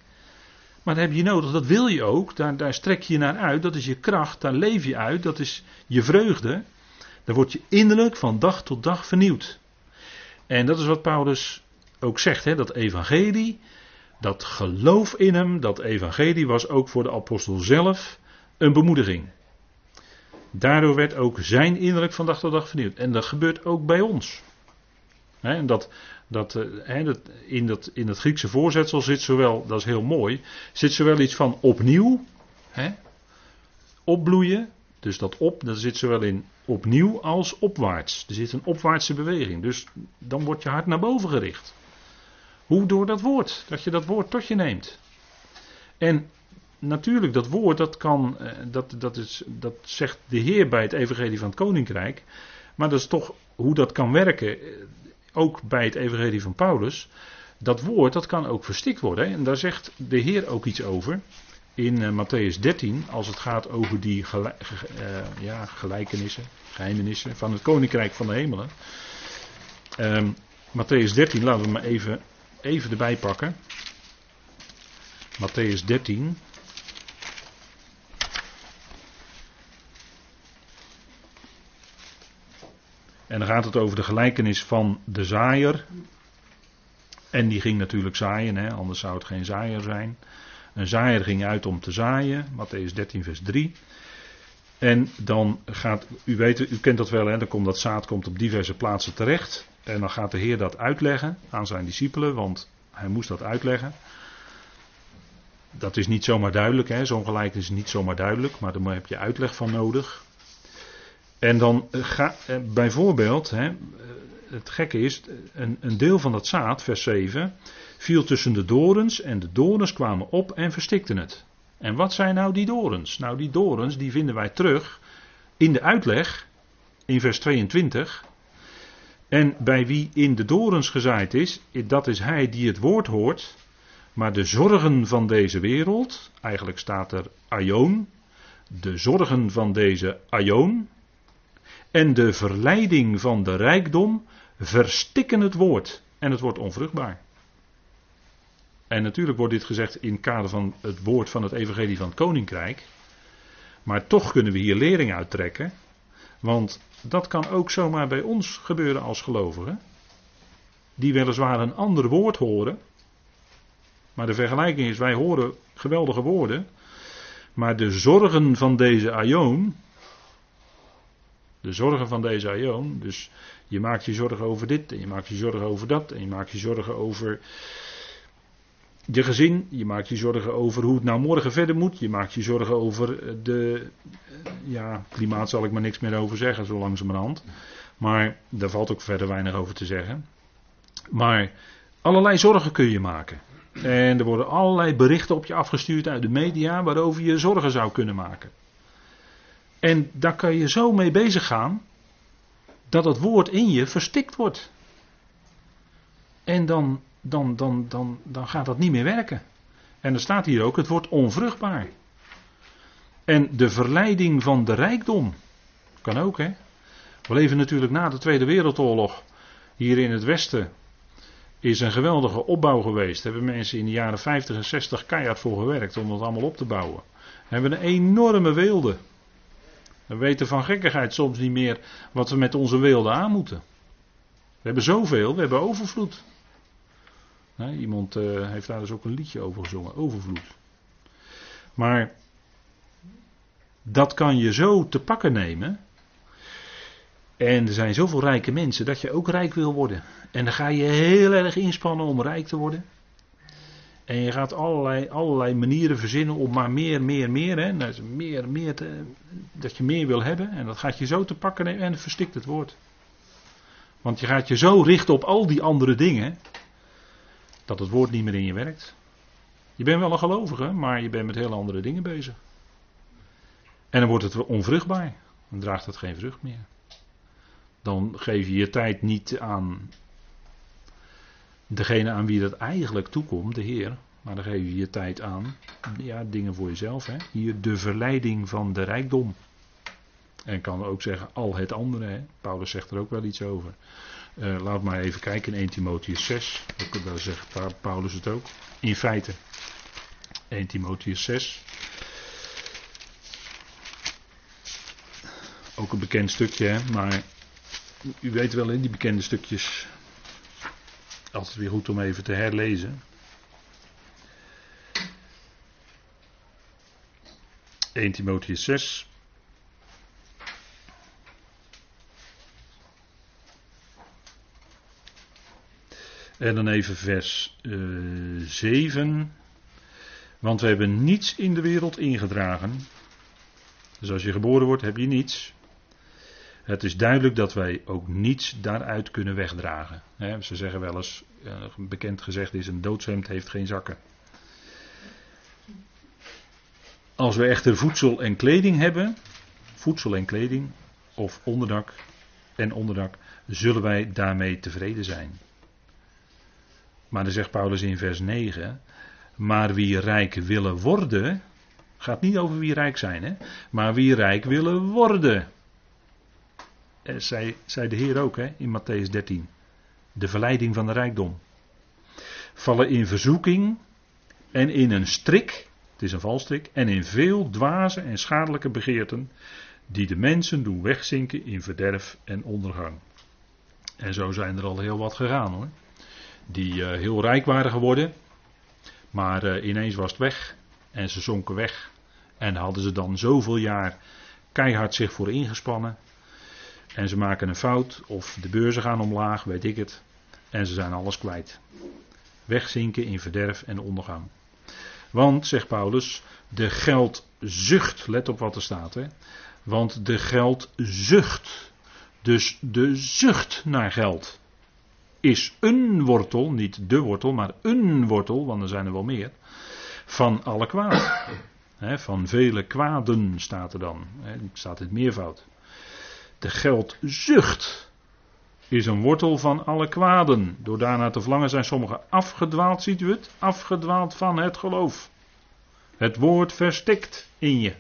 Maar dat heb je nodig, dat wil je ook. Daar, daar strek je naar uit. Dat is je kracht, daar leef je uit. Dat is je vreugde. Daar word je innerlijk van dag tot dag vernieuwd. En dat is wat Paulus ook zegt, hè, dat evangelie, dat geloof in hem, dat evangelie was ook voor de apostel zelf een bemoediging. Daardoor werd ook zijn innerlijk van dag tot dag vernieuwd. En dat gebeurt ook bij ons. en dat, dat, eh, dat, in, dat, in dat Griekse voorzetsel zit zowel, dat is heel mooi, zit zowel iets van opnieuw, opbloeien, dus dat op, dat zit zowel in opnieuw als opwaarts. Er zit een opwaartse beweging. Dus dan wordt je hart naar boven gericht. Hoe door dat woord? Dat je dat woord tot je neemt. En natuurlijk, dat woord, dat kan, eh, dat, dat, is, dat zegt de Heer bij het Evangelie van het Koninkrijk. Maar dat is toch hoe dat kan werken, eh, ook bij het Evangelie van Paulus. Dat woord, dat kan ook verstikt worden. En daar zegt de Heer ook iets over. In uh, Matthäus 13, als het gaat over die ja, gelijkenissen, geheimenissen van het Koninkrijk van de Hemelen. Um, Matthäus 13, laten we maar even, even erbij pakken. Matthäus 13. En dan gaat het over de gelijkenis van de zaaier. En die ging natuurlijk zaaien, hè, anders zou het geen zaaier zijn. Een zaaier ging uit om te zaaien, Matthäus 13, vers 3. En dan gaat, u weet, u kent dat wel, hè, dan komt dat zaad komt op diverse plaatsen terecht. En dan gaat de Heer dat uitleggen aan zijn discipelen, want hij moest dat uitleggen. Dat is niet zomaar duidelijk, zo'n gelijkenis is niet zomaar duidelijk, maar daar heb je uitleg van nodig. En dan eh, ga, eh, bijvoorbeeld, hè, eh, het gekke is, een, een deel van dat zaad, vers 7, viel tussen de dorens en de dorens kwamen op en verstikten het. En wat zijn nou die dorens? Nou, die dorens die vinden wij terug in de uitleg in vers 22. En bij wie in de dorens gezaaid is, dat is hij die het woord hoort, maar de zorgen van deze wereld, eigenlijk staat er aion, de zorgen van deze aion, en de verleiding van de rijkdom verstikken het woord en het wordt onvruchtbaar. En natuurlijk wordt dit gezegd in het kader van het woord van het evangelie van het koninkrijk. Maar toch kunnen we hier lering uittrekken. Want dat kan ook zomaar bij ons gebeuren als gelovigen. Die weliswaar een ander woord horen. Maar de vergelijking is, wij horen geweldige woorden. Maar de zorgen van deze aion, de zorgen van deze aion. Dus je maakt je zorgen over dit en je maakt je zorgen over dat en je maakt je zorgen over je gezin. Je maakt je zorgen over hoe het nou morgen verder moet. Je maakt je zorgen over de, ja, klimaat zal ik maar niks meer over zeggen zo langzamerhand. Maar daar valt ook verder weinig over te zeggen. Maar allerlei zorgen kun je maken. En er worden allerlei berichten op je afgestuurd uit de media waarover je zorgen zou kunnen maken. En daar kan je zo mee bezig gaan dat het woord in je verstikt wordt. En dan, dan, dan, dan, dan gaat dat niet meer werken. En er staat hier ook, het wordt onvruchtbaar. En de verleiding van de rijkdom. Kan ook, hè? We leven natuurlijk na de Tweede Wereldoorlog. Hier in het Westen is een geweldige opbouw geweest. Daar hebben mensen in de jaren 50 en 60 keihard voor gewerkt om dat allemaal op te bouwen. We hebben een enorme weelde. We weten van gekkigheid soms niet meer wat we met onze weelde aan moeten. We hebben zoveel, we hebben overvloed. Iemand uh, heeft daar dus ook een liedje over gezongen, overvloed. Maar dat kan je zo te pakken nemen. En er zijn zoveel rijke mensen dat je ook rijk wil worden. En dan ga je heel erg inspannen om rijk te worden. En je gaat allerlei, allerlei manieren verzinnen om maar meer, meer, meer. Hè, dat, meer, meer te, dat je meer wil hebben. En dat gaat je zo te pakken nemen en verstikt het woord. Want je gaat je zo richten op al die andere dingen. Dat het woord niet meer in je werkt. Je bent wel een gelovige, maar je bent met hele andere dingen bezig. En dan wordt het onvruchtbaar. Dan draagt het geen vrucht meer. Dan geef je je tijd niet aan degene aan wie dat eigenlijk toekomt, de Heer. Maar dan geef je je tijd aan. Ja, dingen voor jezelf. Hè. Hier de verleiding van de rijkdom. En kan ook zeggen al het andere. Hè. Paulus zegt er ook wel iets over. Uh, laat maar even kijken in 1 Timotheus 6. Daar zegt Paulus het ook. In feite. 1 Timotheus 6. Ook een bekend stukje, hè? maar u weet wel in die bekende stukjes altijd weer goed om even te herlezen. 1 Timotheus 6. En dan even vers uh, eh, 7. Want we hebben niets in de wereld ingedragen. Dus als je geboren wordt, heb je niets. Het is duidelijk dat wij ook niets daaruit kunnen wegdragen. ze zeggen wel eens, bekend gezegd is, een doodshemd heeft geen zakken. Als we echter voedsel en kleding hebben, voedsel en kleding, of onderdak en onderdak, zullen wij daarmee tevreden zijn. Maar dan zegt Paulus in vers 9, maar wie rijk willen worden, gaat niet over wie rijk zijn, hè? maar wie rijk willen worden. Eh, zei, zei de Heer ook hè, in Matthäus 13. De verleiding van de rijkdom. Vallen in verzoeking en in een strik, het is een valstrik, en in veel dwaze en schadelijke begeerten, die de mensen doen wegzinken in verderf en ondergang. En zo zijn er al heel wat gegaan hoor. Die uh, heel rijk waren geworden, maar uh, ineens was het weg en ze zonken weg. En hadden ze dan zoveel jaar keihard zich voor ingespannen. En ze maken een fout, of de beurzen gaan omlaag, weet ik het. En ze zijn alles kwijt. Wegzinken in verderf en ondergang. Want, zegt Paulus, de geldzucht, let op wat er staat, hè. Want de geldzucht, dus de zucht naar geld, is een wortel, niet de wortel, maar een wortel, want er zijn er wel meer, van alle kwaad. van vele kwaden staat er dan. He, staat het meervoud. De geldzucht is een wortel van alle kwaden. Door daarna te verlangen zijn sommigen afgedwaald, ziet u het? Afgedwaald van het geloof. Het woord verstikt in je.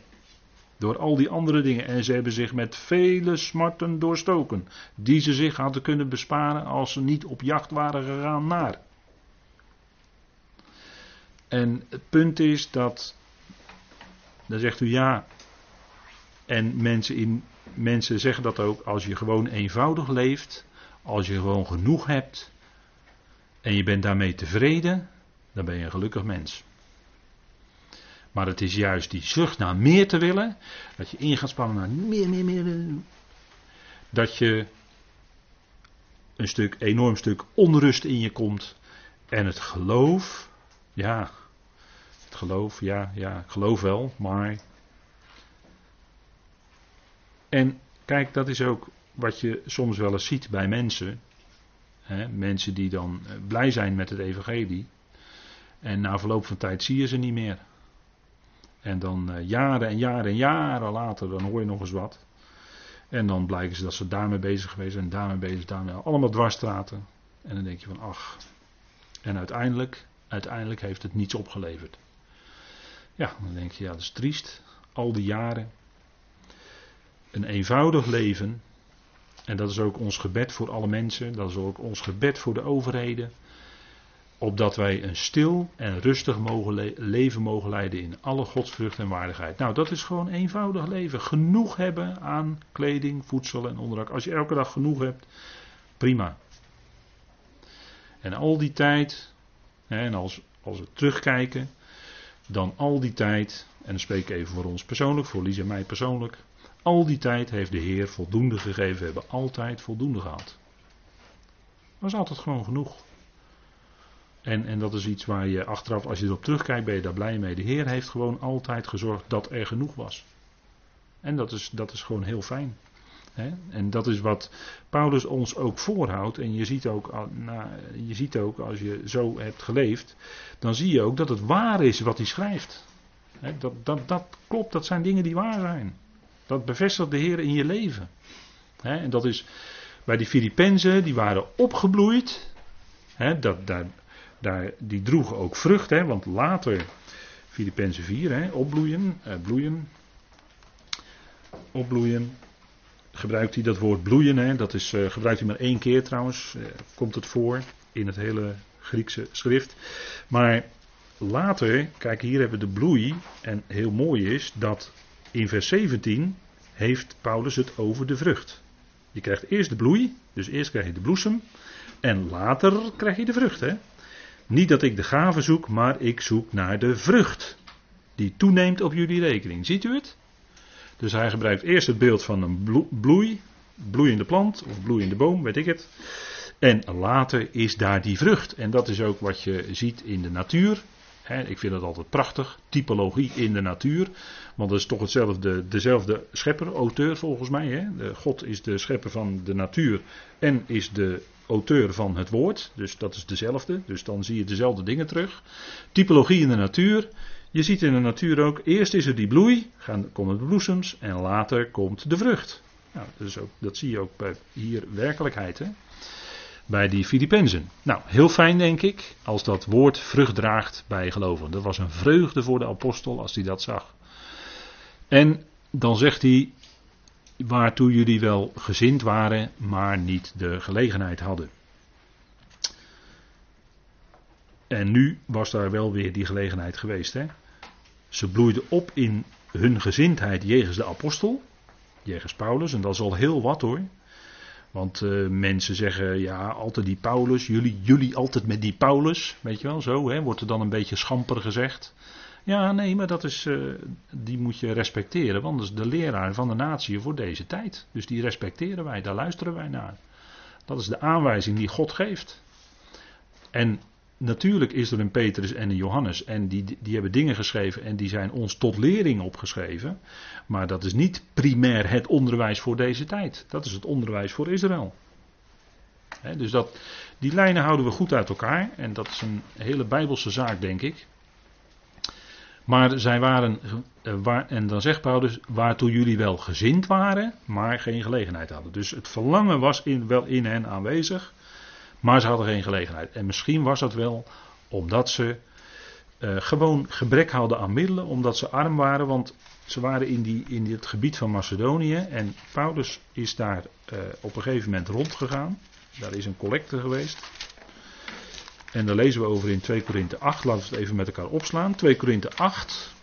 Door al die andere dingen. En ze hebben zich met vele smarten doorstoken. Die ze zich hadden kunnen besparen als ze niet op jacht waren gegaan naar. En het punt is dat. Dan zegt u ja. En mensen, in, mensen zeggen dat ook. Als je gewoon eenvoudig leeft. Als je gewoon genoeg hebt. En je bent daarmee tevreden. Dan ben je een gelukkig mens. Maar het is juist die zucht naar meer te willen. Dat je in gaat spannen naar meer, meer, meer. Dat je een stuk, enorm stuk onrust in je komt. En het geloof, ja, het geloof, ja, ja, ik geloof wel, maar. En kijk, dat is ook wat je soms wel eens ziet bij mensen. Hè, mensen die dan eh, blij zijn met het evangelie. En na verloop van tijd zie je ze niet meer. En dan uh, jaren en jaren en jaren later, dan hoor je nog eens wat. En dan blijken ze dat ze daarmee bezig geweest zijn, daarmee bezig, daarmee allemaal dwarsstraten. En dan denk je van ach. En uiteindelijk, uiteindelijk heeft het niets opgeleverd. Ja, dan denk je ja, dat is triest. Al die jaren. Een eenvoudig leven. En dat is ook ons gebed voor alle mensen. Dat is ook ons gebed voor de overheden opdat wij een stil en rustig mogen leven mogen leiden in alle godsvrucht en waardigheid. Nou, dat is gewoon eenvoudig leven. Genoeg hebben aan kleding, voedsel en onderdak. Als je elke dag genoeg hebt, prima. En al die tijd, en als, als we terugkijken, dan al die tijd, en dan spreek ik even voor ons persoonlijk, voor Lies en mij persoonlijk, al die tijd heeft de Heer voldoende gegeven. We hebben altijd voldoende gehad. Dat was altijd gewoon genoeg. En, en dat is iets waar je achteraf, als je erop terugkijkt, ben je daar blij mee. De Heer heeft gewoon altijd gezorgd dat er genoeg was. En dat is, dat is gewoon heel fijn. En dat is wat Paulus ons ook voorhoudt. En je ziet, ook, nou, je ziet ook, als je zo hebt geleefd, dan zie je ook dat het waar is wat hij schrijft. dat, dat, dat klopt, dat zijn dingen die waar zijn. Dat bevestigt de Heer in je leven. en dat is bij die Filippenzen, die waren opgebloeid. dat, daar, daar, die droegen ook vrucht, hè, want later, Filippenzen 4, hè, opbloeien, eh, bloeien, opbloeien, gebruikt hij dat woord bloeien, hè, dat is, uh, gebruikt hij maar één keer trouwens, uh, komt het voor in het hele Griekse schrift. Maar later, kijk hier hebben we de bloei, en heel mooi is dat in vers 17 heeft Paulus het over de vrucht. Je krijgt eerst de bloei, dus eerst krijg je de bloesem, en later krijg je de vrucht. Hè? Niet dat ik de gave zoek, maar ik zoek naar de vrucht. Die toeneemt op jullie rekening. Ziet u het? Dus hij gebruikt eerst het beeld van een bloei, bloeiende plant of bloeiende boom, weet ik het. En later is daar die vrucht. En dat is ook wat je ziet in de natuur. ik vind dat altijd prachtig. Typologie in de natuur. Want dat is toch hetzelfde, dezelfde schepper, auteur volgens mij. God is de schepper van de natuur en is de auteur van het woord. Dus dat is dezelfde. Dus dan zie je dezelfde dingen terug. Typologie in de natuur. Je ziet in de natuur ook, eerst is er die bloei, gaan, komen de bloesems en later komt de vrucht. Nou, dus ook, dat zie je ook bij hier werkelijkheid. Hè? bij die Filippenzen. Nou, heel fijn denk ik als dat woord vrucht draagt bij gelovigen. Dat was een vreugde voor de apostel als hij dat zag. En dan zegt hij, waartoe jullie wel gezind waren, maar niet de gelegenheid hadden. En nu was daar wel weer die gelegenheid geweest. Hè? Ze bloeiden op in hun gezindheid jegens de apostel, jegens Paulus, en dat is al heel wat hoor. Want uh, mensen zeggen, ja, altijd die Paulus, jullie, jullie altijd met die Paulus, weet je wel, zo, hè, wordt er dan een beetje schamper gezegd. Ja, nee, maar dat is, uh, die moet je respecteren, want dat is de leraar van de natie voor deze tijd. Dus die respecteren wij, daar luisteren wij naar. Dat is de aanwijzing die God geeft. En natuurlijk is er een Petrus en een Johannes. En die, die hebben dingen geschreven en die zijn ons tot lering opgeschreven. Maar dat is niet primair het onderwijs voor deze tijd. Dat is het onderwijs voor Israël. dus dat, die lijnen houden we goed uit elkaar. En dat is een hele bijbelse zaak, denk ik. Maar zij waren, eh, en dan zegt Paulus, waartoe jullie wel gezind waren, maar geen gelegenheid hadden. Dus het verlangen was wel in hen aanwezig. Maar ze hadden geen gelegenheid. En misschien was dat wel omdat ze uh, gewoon gebrek hadden aan middelen, omdat ze arm waren, want ze waren in, die, in het gebied van Macedonië en Paulus is daar uh, op een gegeven moment rondgegaan. Daar is een collecte geweest. En daar lezen we over in 2 Korinthe 8. Laten we het even met elkaar opslaan. 2 Korinthe 8.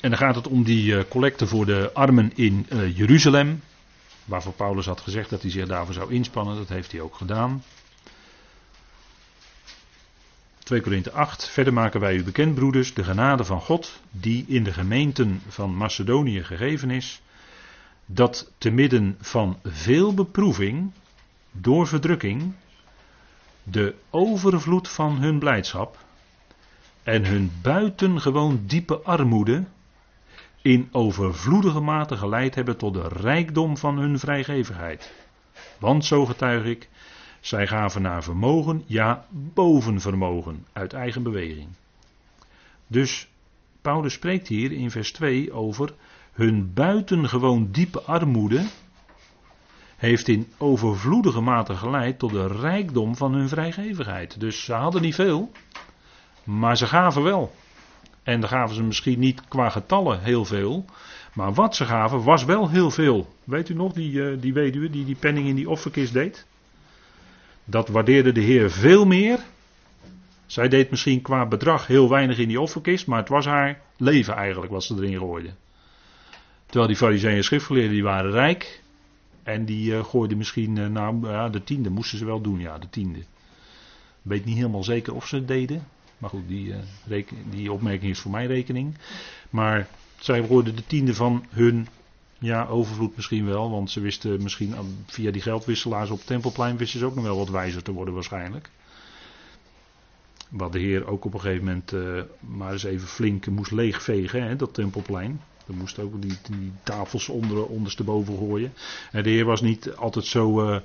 En dan gaat het om die eh, collecte voor de armen in uh, Jeruzalem. Waarvoor Paulus had gezegd dat hij zich daarvoor zou inspannen. Dat heeft hij ook gedaan. 2 Korinthe 8. Verder maken wij u bekend, broeders, de genade van God, die in de gemeenten van Macedonië gegeven is, dat te midden van veel beproeving, door verdrukking, de overvloed van hun blijdschap en hun buitengewoon diepe armoede in overvloedige mate geleid hebben tot de rijkdom van hun vrijgevigheid. Want, zo getuig ik, zij gaven naar vermogen, ja, boven vermogen, uit eigen beweging. Dus Paulus spreekt hier in vers 2 over hun buitengewoon diepe armoede heeft in overvloedige mate geleid tot de rijkdom van hun vrijgevigheid. Dus ze hadden niet veel, maar ze gaven wel. En dan gaven ze misschien niet qua getallen heel veel. Maar wat ze gaven was wel heel veel. Weet u nog, die, uh, die weduwe die die penning in die offerkist deed? Dat waardeerde de Heer veel meer. Zij deed misschien qua bedrag heel weinig in die offerkist. Maar het was haar leven eigenlijk wat ze erin gooide. Terwijl die fariseeën en schriftgeleerden die waren rijk. En die uh, gooiden misschien, uh, nou ja, de tiende moesten ze wel doen, ja, de tiende. Weet niet helemaal zeker of ze het deden. Maar goed, die, uh, die opmerking is voor mijn rekening. Maar zij worden de tiende van hun ja, overvloed misschien wel. Want ze wisten misschien via die geldwisselaars op Tempelplein wisten ze ook nog wel wat wijzer te worden waarschijnlijk. Wat de Heer ook op een gegeven moment uh, maar eens even flink moest leegvegen, hè, dat Tempelplein. Er moest ook die, die tafels onder, ondersteboven gooien. En de Heer was niet altijd zo uh,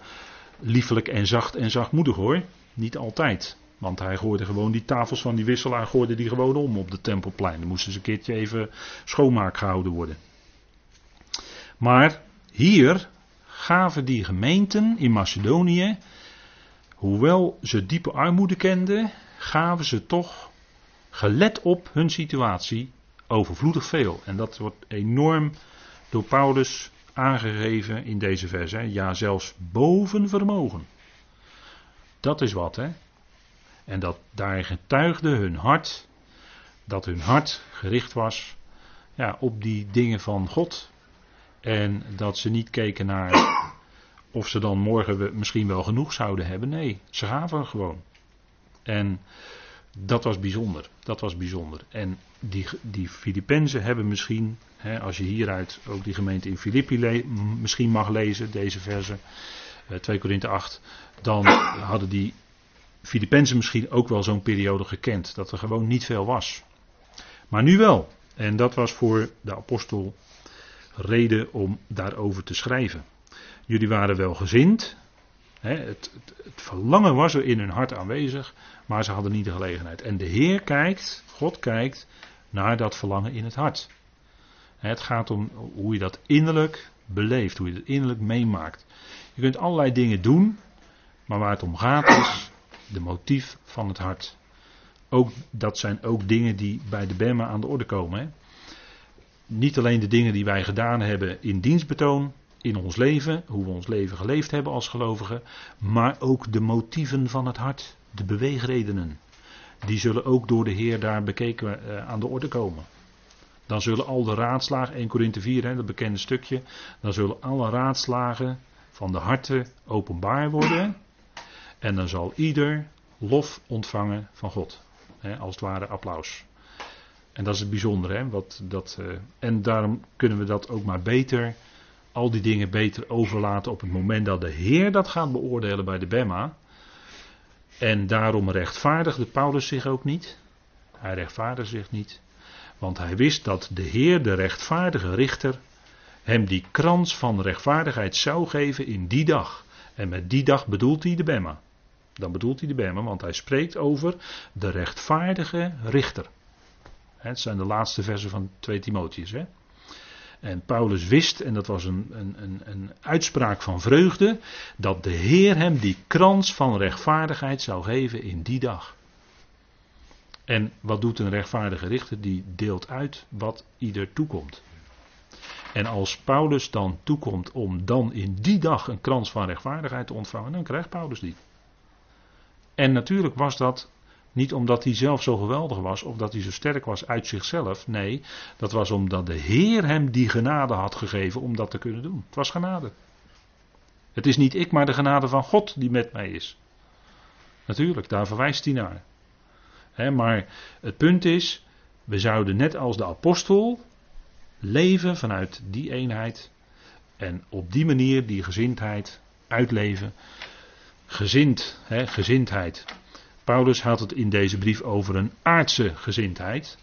liefelijk en zacht en zachtmoedig hoor. Niet altijd. Want hij gooide gewoon die tafels van die wisselaar gooide die gewoon om op de tempelplein. Dan moesten ze een keertje even schoonmaak gehouden worden. Maar hier gaven die gemeenten in Macedonië, hoewel ze diepe armoede kenden, gaven ze toch, gelet op hun situatie, overvloedig veel. En dat wordt enorm door Paulus aangegeven in deze vers. Hè. Ja, zelfs boven vermogen. Dat is wat, hè. En dat daar getuigde hun hart, dat hun hart gericht was ja, op die dingen van God. En dat ze niet keken naar of ze dan morgen misschien wel genoeg zouden hebben. Nee, ze gaven gewoon. En Dat was bijzonder. Dat was bijzonder. En die, die Filippenzen hebben misschien, hè, als je hieruit ook die gemeente in Filippi misschien mag lezen, deze verse, 2 eh, Korinthe 8, dan hadden die Filippenzen misschien ook wel zo'n periode gekend, dat er gewoon niet veel was. Maar nu wel. En dat was voor de apostel reden om daarover te schrijven. Jullie waren wel gezind. Hè, het, het, verlangen was er in hun hart aanwezig, maar ze hadden niet de gelegenheid. En de Heer kijkt, God kijkt naar dat verlangen in het hart. Het gaat om hoe je dat innerlijk beleeft, hoe je dat innerlijk meemaakt. Je kunt allerlei dingen doen, maar waar het om gaat is de motief van het hart. Ook, dat zijn ook dingen die bij de Bema aan de orde komen. Hè? Niet alleen de dingen die wij gedaan hebben in dienstbetoon, in ons leven, hoe we ons leven geleefd hebben als gelovigen, maar ook de motieven van het hart, de beweegredenen. Die zullen ook door de Heer daar bekeken uh, aan de orde komen. Dan zullen al de raadslagen, 1 Korinthe 4, hè, dat bekende stukje, dan zullen alle raadslagen van de harten openbaar worden. En dan zal ieder lof ontvangen van God. Hè, als het ware applaus. En dat is het bijzondere. Hè, wat, dat, uh, en daarom kunnen we dat ook maar beter, al die dingen beter overlaten op het moment dat de Heer dat gaat beoordelen bij de Bema. En daarom rechtvaardigde Paulus zich ook niet. Hij rechtvaardigde zich niet. Want hij wist dat de Heer, de rechtvaardige richter, hem die krans van rechtvaardigheid zou geven in die dag. En met die dag bedoelt hij de Bema. Dan bedoelt hij de Bema, want hij spreekt over de rechtvaardige richter. Het zijn de laatste versen van 2 Timotheus. Hè? En Paulus wist, en dat was een, een, een, een, uitspraak van vreugde, dat de Heer hem die krans van rechtvaardigheid zou geven in die dag. En wat doet een rechtvaardige richter? Die deelt uit wat ieder toekomt. En als Paulus dan toekomt om dan in die dag een krans van rechtvaardigheid te ontvangen, dan krijgt Paulus die. En natuurlijk was dat niet omdat hij zelf zo geweldig was of dat hij zo sterk was uit zichzelf. Nee, dat was omdat de Heer hem die genade had gegeven om dat te kunnen doen. Het was genade. Het is niet ik, maar de genade van God die met mij is. Natuurlijk, daar verwijst hij naar. maar het punt is, we zouden net als de apostel leven vanuit die eenheid en op die manier die gezindheid uitleven. Gezind, gezindheid. Paulus had het in deze brief over een aardse gezindheid.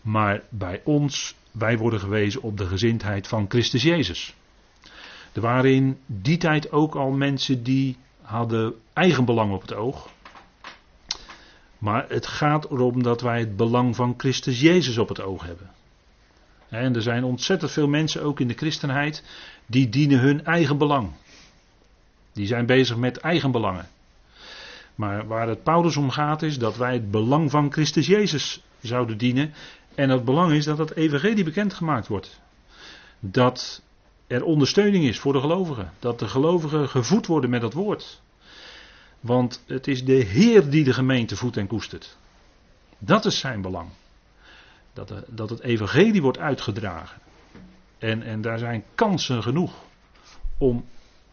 Maar bij ons, wij worden gewezen op de gezindheid van Christus Jezus. Er waren in die tijd ook al mensen die hadden eigen belang op het oog. Maar het gaat erom dat wij het belang van Christus Jezus op het oog hebben. En er zijn ontzettend veel mensen, ook in de christenheid, die dienen hun eigen belang. Die zijn bezig met eigen belangen. Maar waar het Paulus om gaat is dat wij het belang van Christus Jezus zouden dienen. En het belang is dat het evangelie bekendgemaakt wordt. Dat er ondersteuning is voor de gelovigen. Dat de gelovigen gevoed worden met dat woord. Want het is de Heer die de gemeente voedt en koestert. Dat is zijn belang. Dat, de, dat het evangelie wordt uitgedragen. En, en daar zijn kansen genoeg om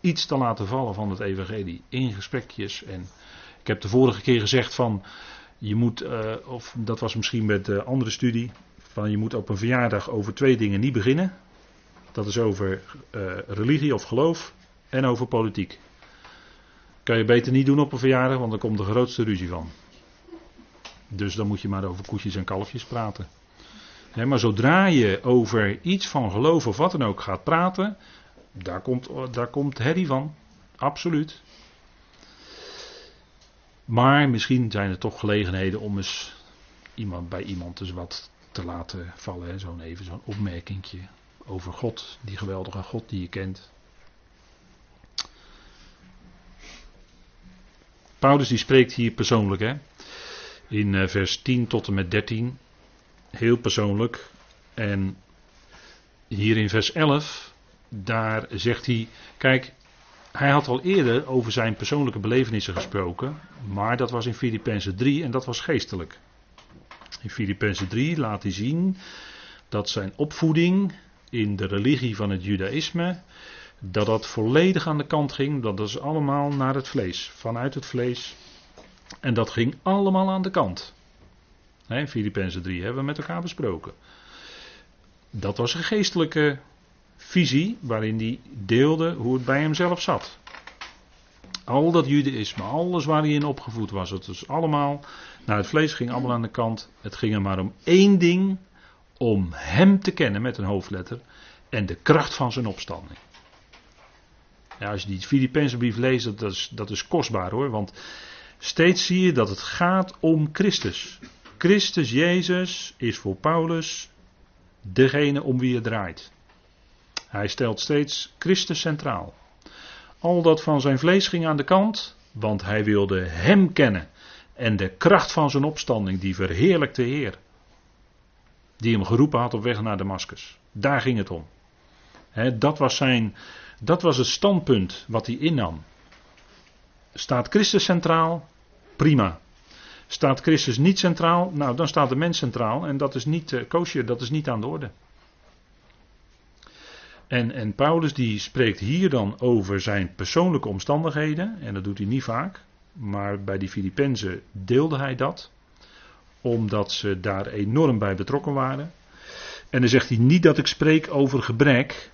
iets te laten vallen van het evangelie. In gesprekjes en ik heb de vorige keer gezegd van je moet, uh, of dat was misschien met de andere studie, van je moet op een verjaardag over twee dingen niet beginnen. Dat is over uh, religie of geloof en over politiek. Kan je beter niet doen op een verjaardag, want dan komt de grootste ruzie van. Dus dan moet je maar over koetjes en kalfjes praten. maar zodra je over iets van geloof of wat dan ook gaat praten, daar komt, daar komt herrie van. Absoluut. Maar misschien zijn er toch gelegenheden om eens iemand, bij iemand eens wat te laten vallen. Zo'n even zo'n opmerkingje over God, die geweldige God die je kent. Paulus die spreekt hier persoonlijk hè. In eh, vers 10 tot en met 13. Heel persoonlijk. En hier in vers 11, daar zegt hij, kijk, hij had al eerder over zijn persoonlijke belevenissen gesproken, maar dat was in Filippenzen 3 en dat was geestelijk. In Filippenzen 3 laat hij zien dat zijn opvoeding in de religie van het judaïsme, dat dat volledig aan de kant ging, dat is allemaal naar het vlees, vanuit het vlees. En dat ging allemaal aan de kant. Filippenzen 3 hebben we met elkaar besproken. Dat was een geestelijke visie waarin hij deelde hoe het bij hemzelf zat. Al dat judaïsme, alles waar hij in opgevoed was, het was allemaal, nou het vlees ging allemaal aan de kant. Het ging er maar om één ding, om hem te kennen met een hoofdletter en de kracht van zijn opstanding. Ja, als je die Filipijnse brief leest, dat is, dat is kostbaar hoor, want steeds zie je dat het gaat om Christus. Christus Jezus is voor Paulus degene om wie het draait. Hij stelt steeds Christus centraal. Al dat van zijn vlees ging aan de kant, want hij wilde Hem kennen. En de kracht van zijn opstanding, die verheerlijkte Heer. Die hem geroepen had op weg naar Damascus. Daar ging het om. dat, was zijn, dat was het standpunt wat hij innam. Staat Christus centraal? Prima. Staat Christus niet centraal? Nou, dan staat de mens centraal. En dat is niet uh, koosje, dat is niet aan de orde. En, en Paulus die spreekt hier dan over zijn persoonlijke omstandigheden. En dat doet hij niet vaak. Maar bij die Filippenzen deelde hij dat. Omdat ze daar enorm bij betrokken waren. En dan zegt hij niet dat ik spreek over gebrek.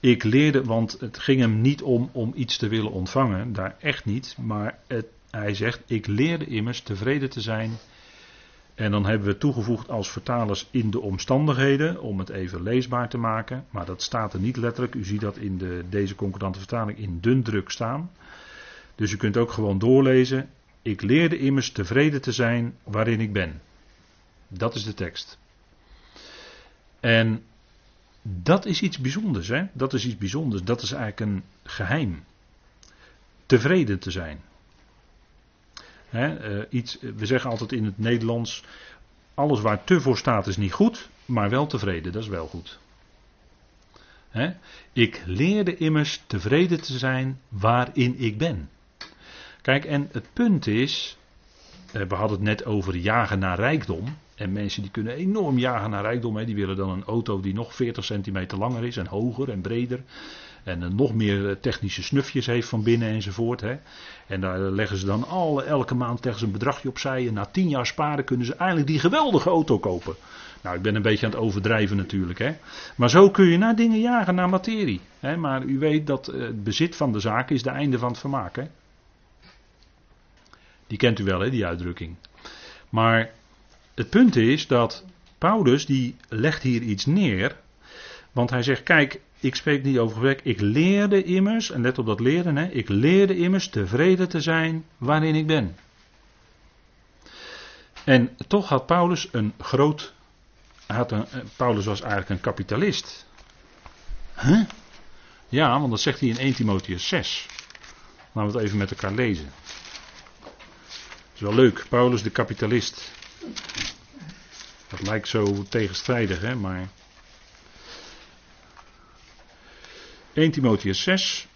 Ik leerde, want het ging hem niet om om iets te willen ontvangen. Daar echt niet. Maar het, hij zegt, ik leerde immers tevreden te zijn en dan hebben we toegevoegd als vertalers in de omstandigheden, om het even leesbaar te maken. Maar dat staat er niet letterlijk. U ziet dat in de, deze concordante vertaling in dun druk staan. Dus u kunt ook gewoon doorlezen. Ik leerde immers tevreden te zijn waarin ik ben. Dat is de tekst. En dat is iets bijzonders, hè? Dat is iets bijzonders. Dat is eigenlijk een geheim. Tevreden te zijn. Eh, iets, we zeggen altijd in het Nederlands: alles waar te voor staat is niet goed, maar wel tevreden, dat is wel goed. ik leerde immers tevreden te zijn waarin ik ben. Kijk, en het punt is, eh, we hadden het net over jagen naar rijkdom. En mensen die kunnen enorm jagen naar rijkdom. Hè. Die willen dan een auto die nog 40 centimeter langer is en hoger en breder. En nog meer eh, technische snufjes heeft van binnen enzovoort. Hè. En daar leggen ze dan alle, elke maand tegen een bedragje opzij. En na tien jaar sparen kunnen ze eindelijk die geweldige auto kopen. Nou, ik ben een beetje aan het overdrijven natuurlijk. Hè. Maar zo kun je naar dingen jagen, naar materie. Hè. Maar u weet dat eh, het bezit van de zaak is de einde van het vermaak. Hè. Die kent u wel, hè, die uitdrukking. Maar het punt is dat Paulus die legt hier iets neer. Want hij zegt, kijk, ik spreek niet over gebrek. Ik leerde immers, en let op dat leren, hè, ik leerde immers tevreden te zijn waarin ik ben. En toch had Paulus een groot. Had een, eh, Paulus was eigenlijk een kapitalist. Huh? Ja, want dat zegt hij in 1 Timotheus 6. Laten we het even met elkaar lezen. Het is wel leuk, Paulus de kapitalist. Dat lijkt zo tegenstrijdig, hè, maar. 1 Timotheus 6.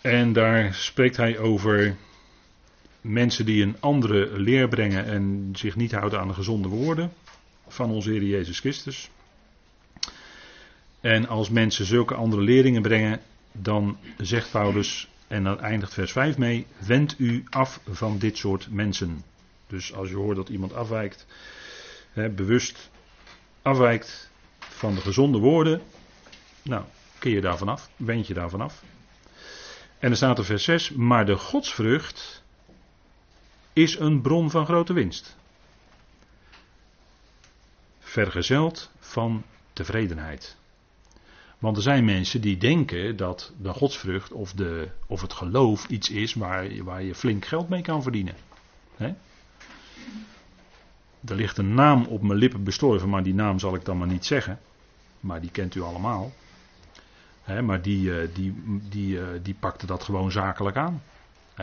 En daar spreekt hij over mensen die een andere leer brengen en zich niet houden aan de gezonde woorden van onze Heer Jezus Christus. En als mensen zulke andere leringen brengen, dan zegt Paulus, en dan eindigt vers 5 mee: wend u af van dit soort mensen. Dus als je hoort dat iemand afwijkt, hè, bewust afwijkt van de gezonde woorden, nou, keer je daarvan af, wend je daarvan af. En er staat er vers 6: Maar de godsvrucht is een bron van grote winst. Vergezeld van tevredenheid. Want er zijn mensen die denken dat de godsvrucht of, de, of het geloof iets is waar, waar je flink geld mee kan verdienen. Er ligt een naam op mijn lippen bestorven, maar die naam zal ik dan maar niet zeggen. Maar die kent u allemaal. maar die, eh, die, die, eh, die pakte dat gewoon zakelijk aan.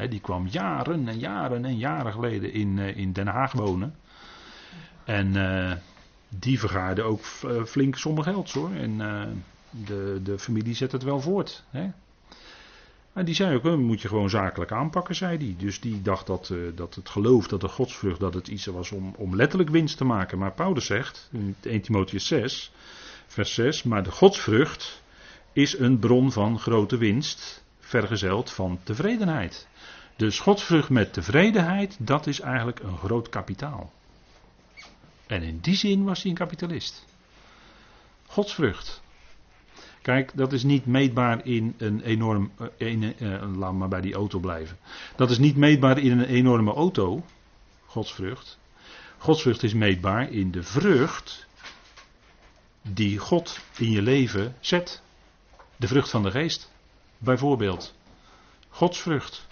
die kwam jaren en jaren en jaren geleden in, eh, in Den Haag wonen. En die vergaarde ook flink sommen geld hoor. En de, de familie zet het wel voort. Hè? Maar die zei ook, moet je gewoon zakelijk aanpakken, zei hij. Dus die dacht dat, uh, dat het geloof, dat de godsvrucht, dat het iets was om, om letterlijk winst te maken. Maar Paulus zegt, in 1 Timotheus 6, Vers 6. Maar de godsvrucht is een bron van grote winst, vergezeld van tevredenheid. Dus godsvrucht met tevredenheid, dat is eigenlijk een groot kapitaal. En in die zin was hij een kapitalist. Godsvrucht. Kijk, dat is niet meetbaar in een enorm. Een, uh, laat maar bij die auto blijven. Dat is niet meetbaar in een enorme auto. Godsvrucht. Godsvrucht is meetbaar in de vrucht die God in je leven zet. De vrucht van de geest, bijvoorbeeld. Godsvrucht.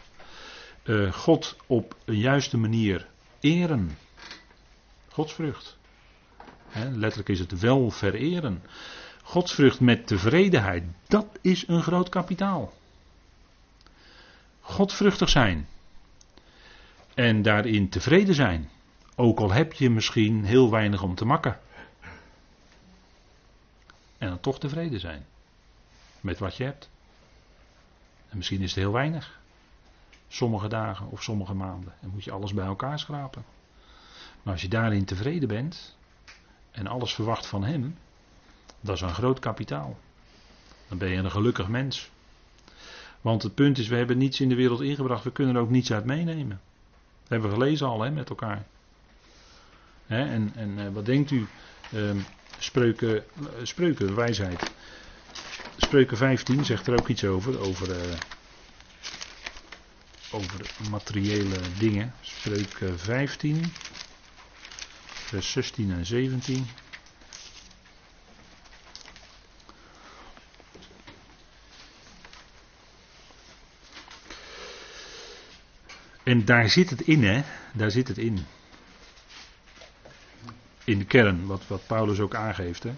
Uh, God op een juiste manier eren. Godsvrucht. Letterlijk is het wel vereren. Godsvrucht met tevredenheid, dat is een groot kapitaal. Godvruchtig zijn. En daarin tevreden zijn. Ook al heb je misschien heel weinig om te makken. En dan toch tevreden zijn. Met wat je hebt. En misschien is het heel weinig. Sommige dagen of sommige maanden. En moet je alles bij elkaar schrapen. Maar als je daarin tevreden bent. En alles verwacht van hem. Dat is een groot kapitaal. Dan ben je een gelukkig mens. Want het punt is, we hebben niets in de wereld ingebracht, we kunnen er ook niets uit meenemen. Dat hebben we gelezen al hè, met elkaar. Hè, en, en eh, wat denkt u? Uh, spreuken, uh, spreuken, wijsheid. Spreuken 15 zegt er ook iets over, over, uh, over materiële dingen. Spreuken 15, vers 16 en 17. En daar zit het in, hè? Daar zit het in. In de kern, wat, wat Paulus ook aangeeft, hè?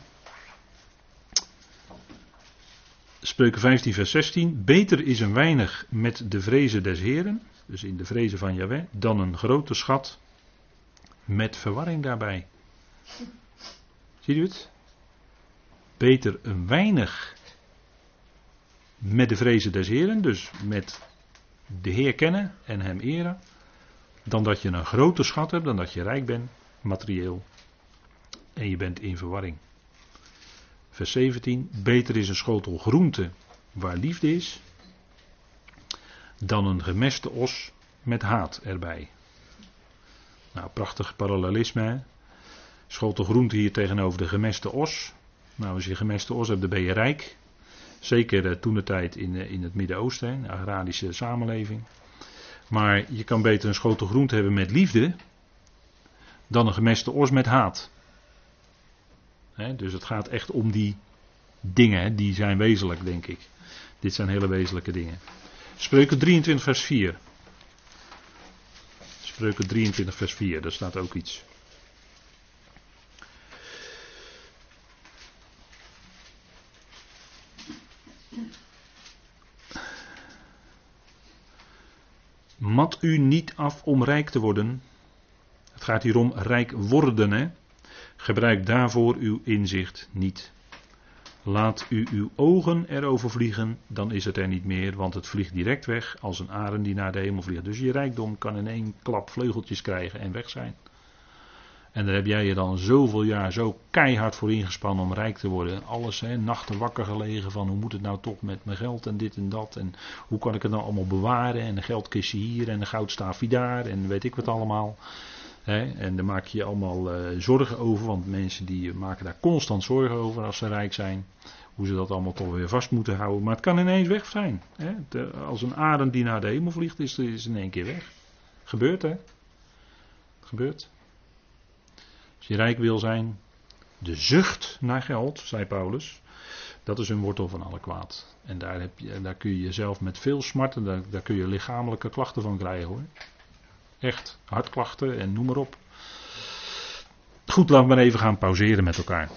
Spreuken 15, vers 16. Beter is een weinig met de vrezen des Heren, dus in de vrezen van Yahweh, dan een grote schat met verwarring daarbij. Ziet u het? Beter een weinig met de vrezen des Heren, dus met de Heer kennen en Hem eren, dan dat je een grote schat hebt, dan dat je rijk bent, materieel, en je bent in verwarring. Vers 17, beter is een schotel groente waar liefde is, dan een gemeste os met haat erbij. Nou, prachtig parallelisme. Schotel groente hier tegenover de gemeste os. Nou, als je gemeste os hebt, dan ben je rijk. Zeker uh, toen de tijd in, uh, in het Midden-Oosten, de agrarische samenleving. Maar je kan beter een schotel groente hebben met liefde dan een gemeste os met haat. Dus het gaat echt om die dingen, die zijn wezenlijk, denk ik. Dit zijn hele wezenlijke dingen. Spreuken 23, vers 4. Spreuken 23, vers 4, daar staat ook iets. Mat u niet af om rijk te worden. Het gaat hier om rijk worden. Hè? Gebruik daarvoor uw inzicht niet. Laat u uw ogen erover vliegen, dan is het er niet meer, want het vliegt direct weg als een arend die naar de hemel vliegt. Dus je rijkdom kan in één klap vleugeltjes krijgen en weg zijn. En daar heb jij je dan zoveel jaar zo keihard voor ingespannen om rijk te worden. Alles, hè, nachten wakker gelegen van hoe moet het nou toch met mijn geld en dit en dat. En hoe kan ik het nou allemaal bewaren. En een geldkistje hier en een goudstaafje daar en weet ik wat allemaal. Hè, en daar maak je je allemaal uh, zorgen over. Want mensen die maken daar constant zorgen over als ze rijk zijn. Hoe ze dat allemaal toch weer vast moeten houden. Maar het kan ineens weg zijn. Hè. Als een adem die naar de hemel vliegt is, is in één keer weg. Gebeurt hè. Gebeurt. Je rijk wil zijn, de zucht naar geld, zei Paulus, dat is een wortel van alle kwaad. En daar, heb je, daar kun je jezelf met veel smarten, daar, daar kun je lichamelijke klachten van krijgen hoor. Echt, hartklachten en noem maar op. Goed, laten we maar even gaan pauzeren met elkaar.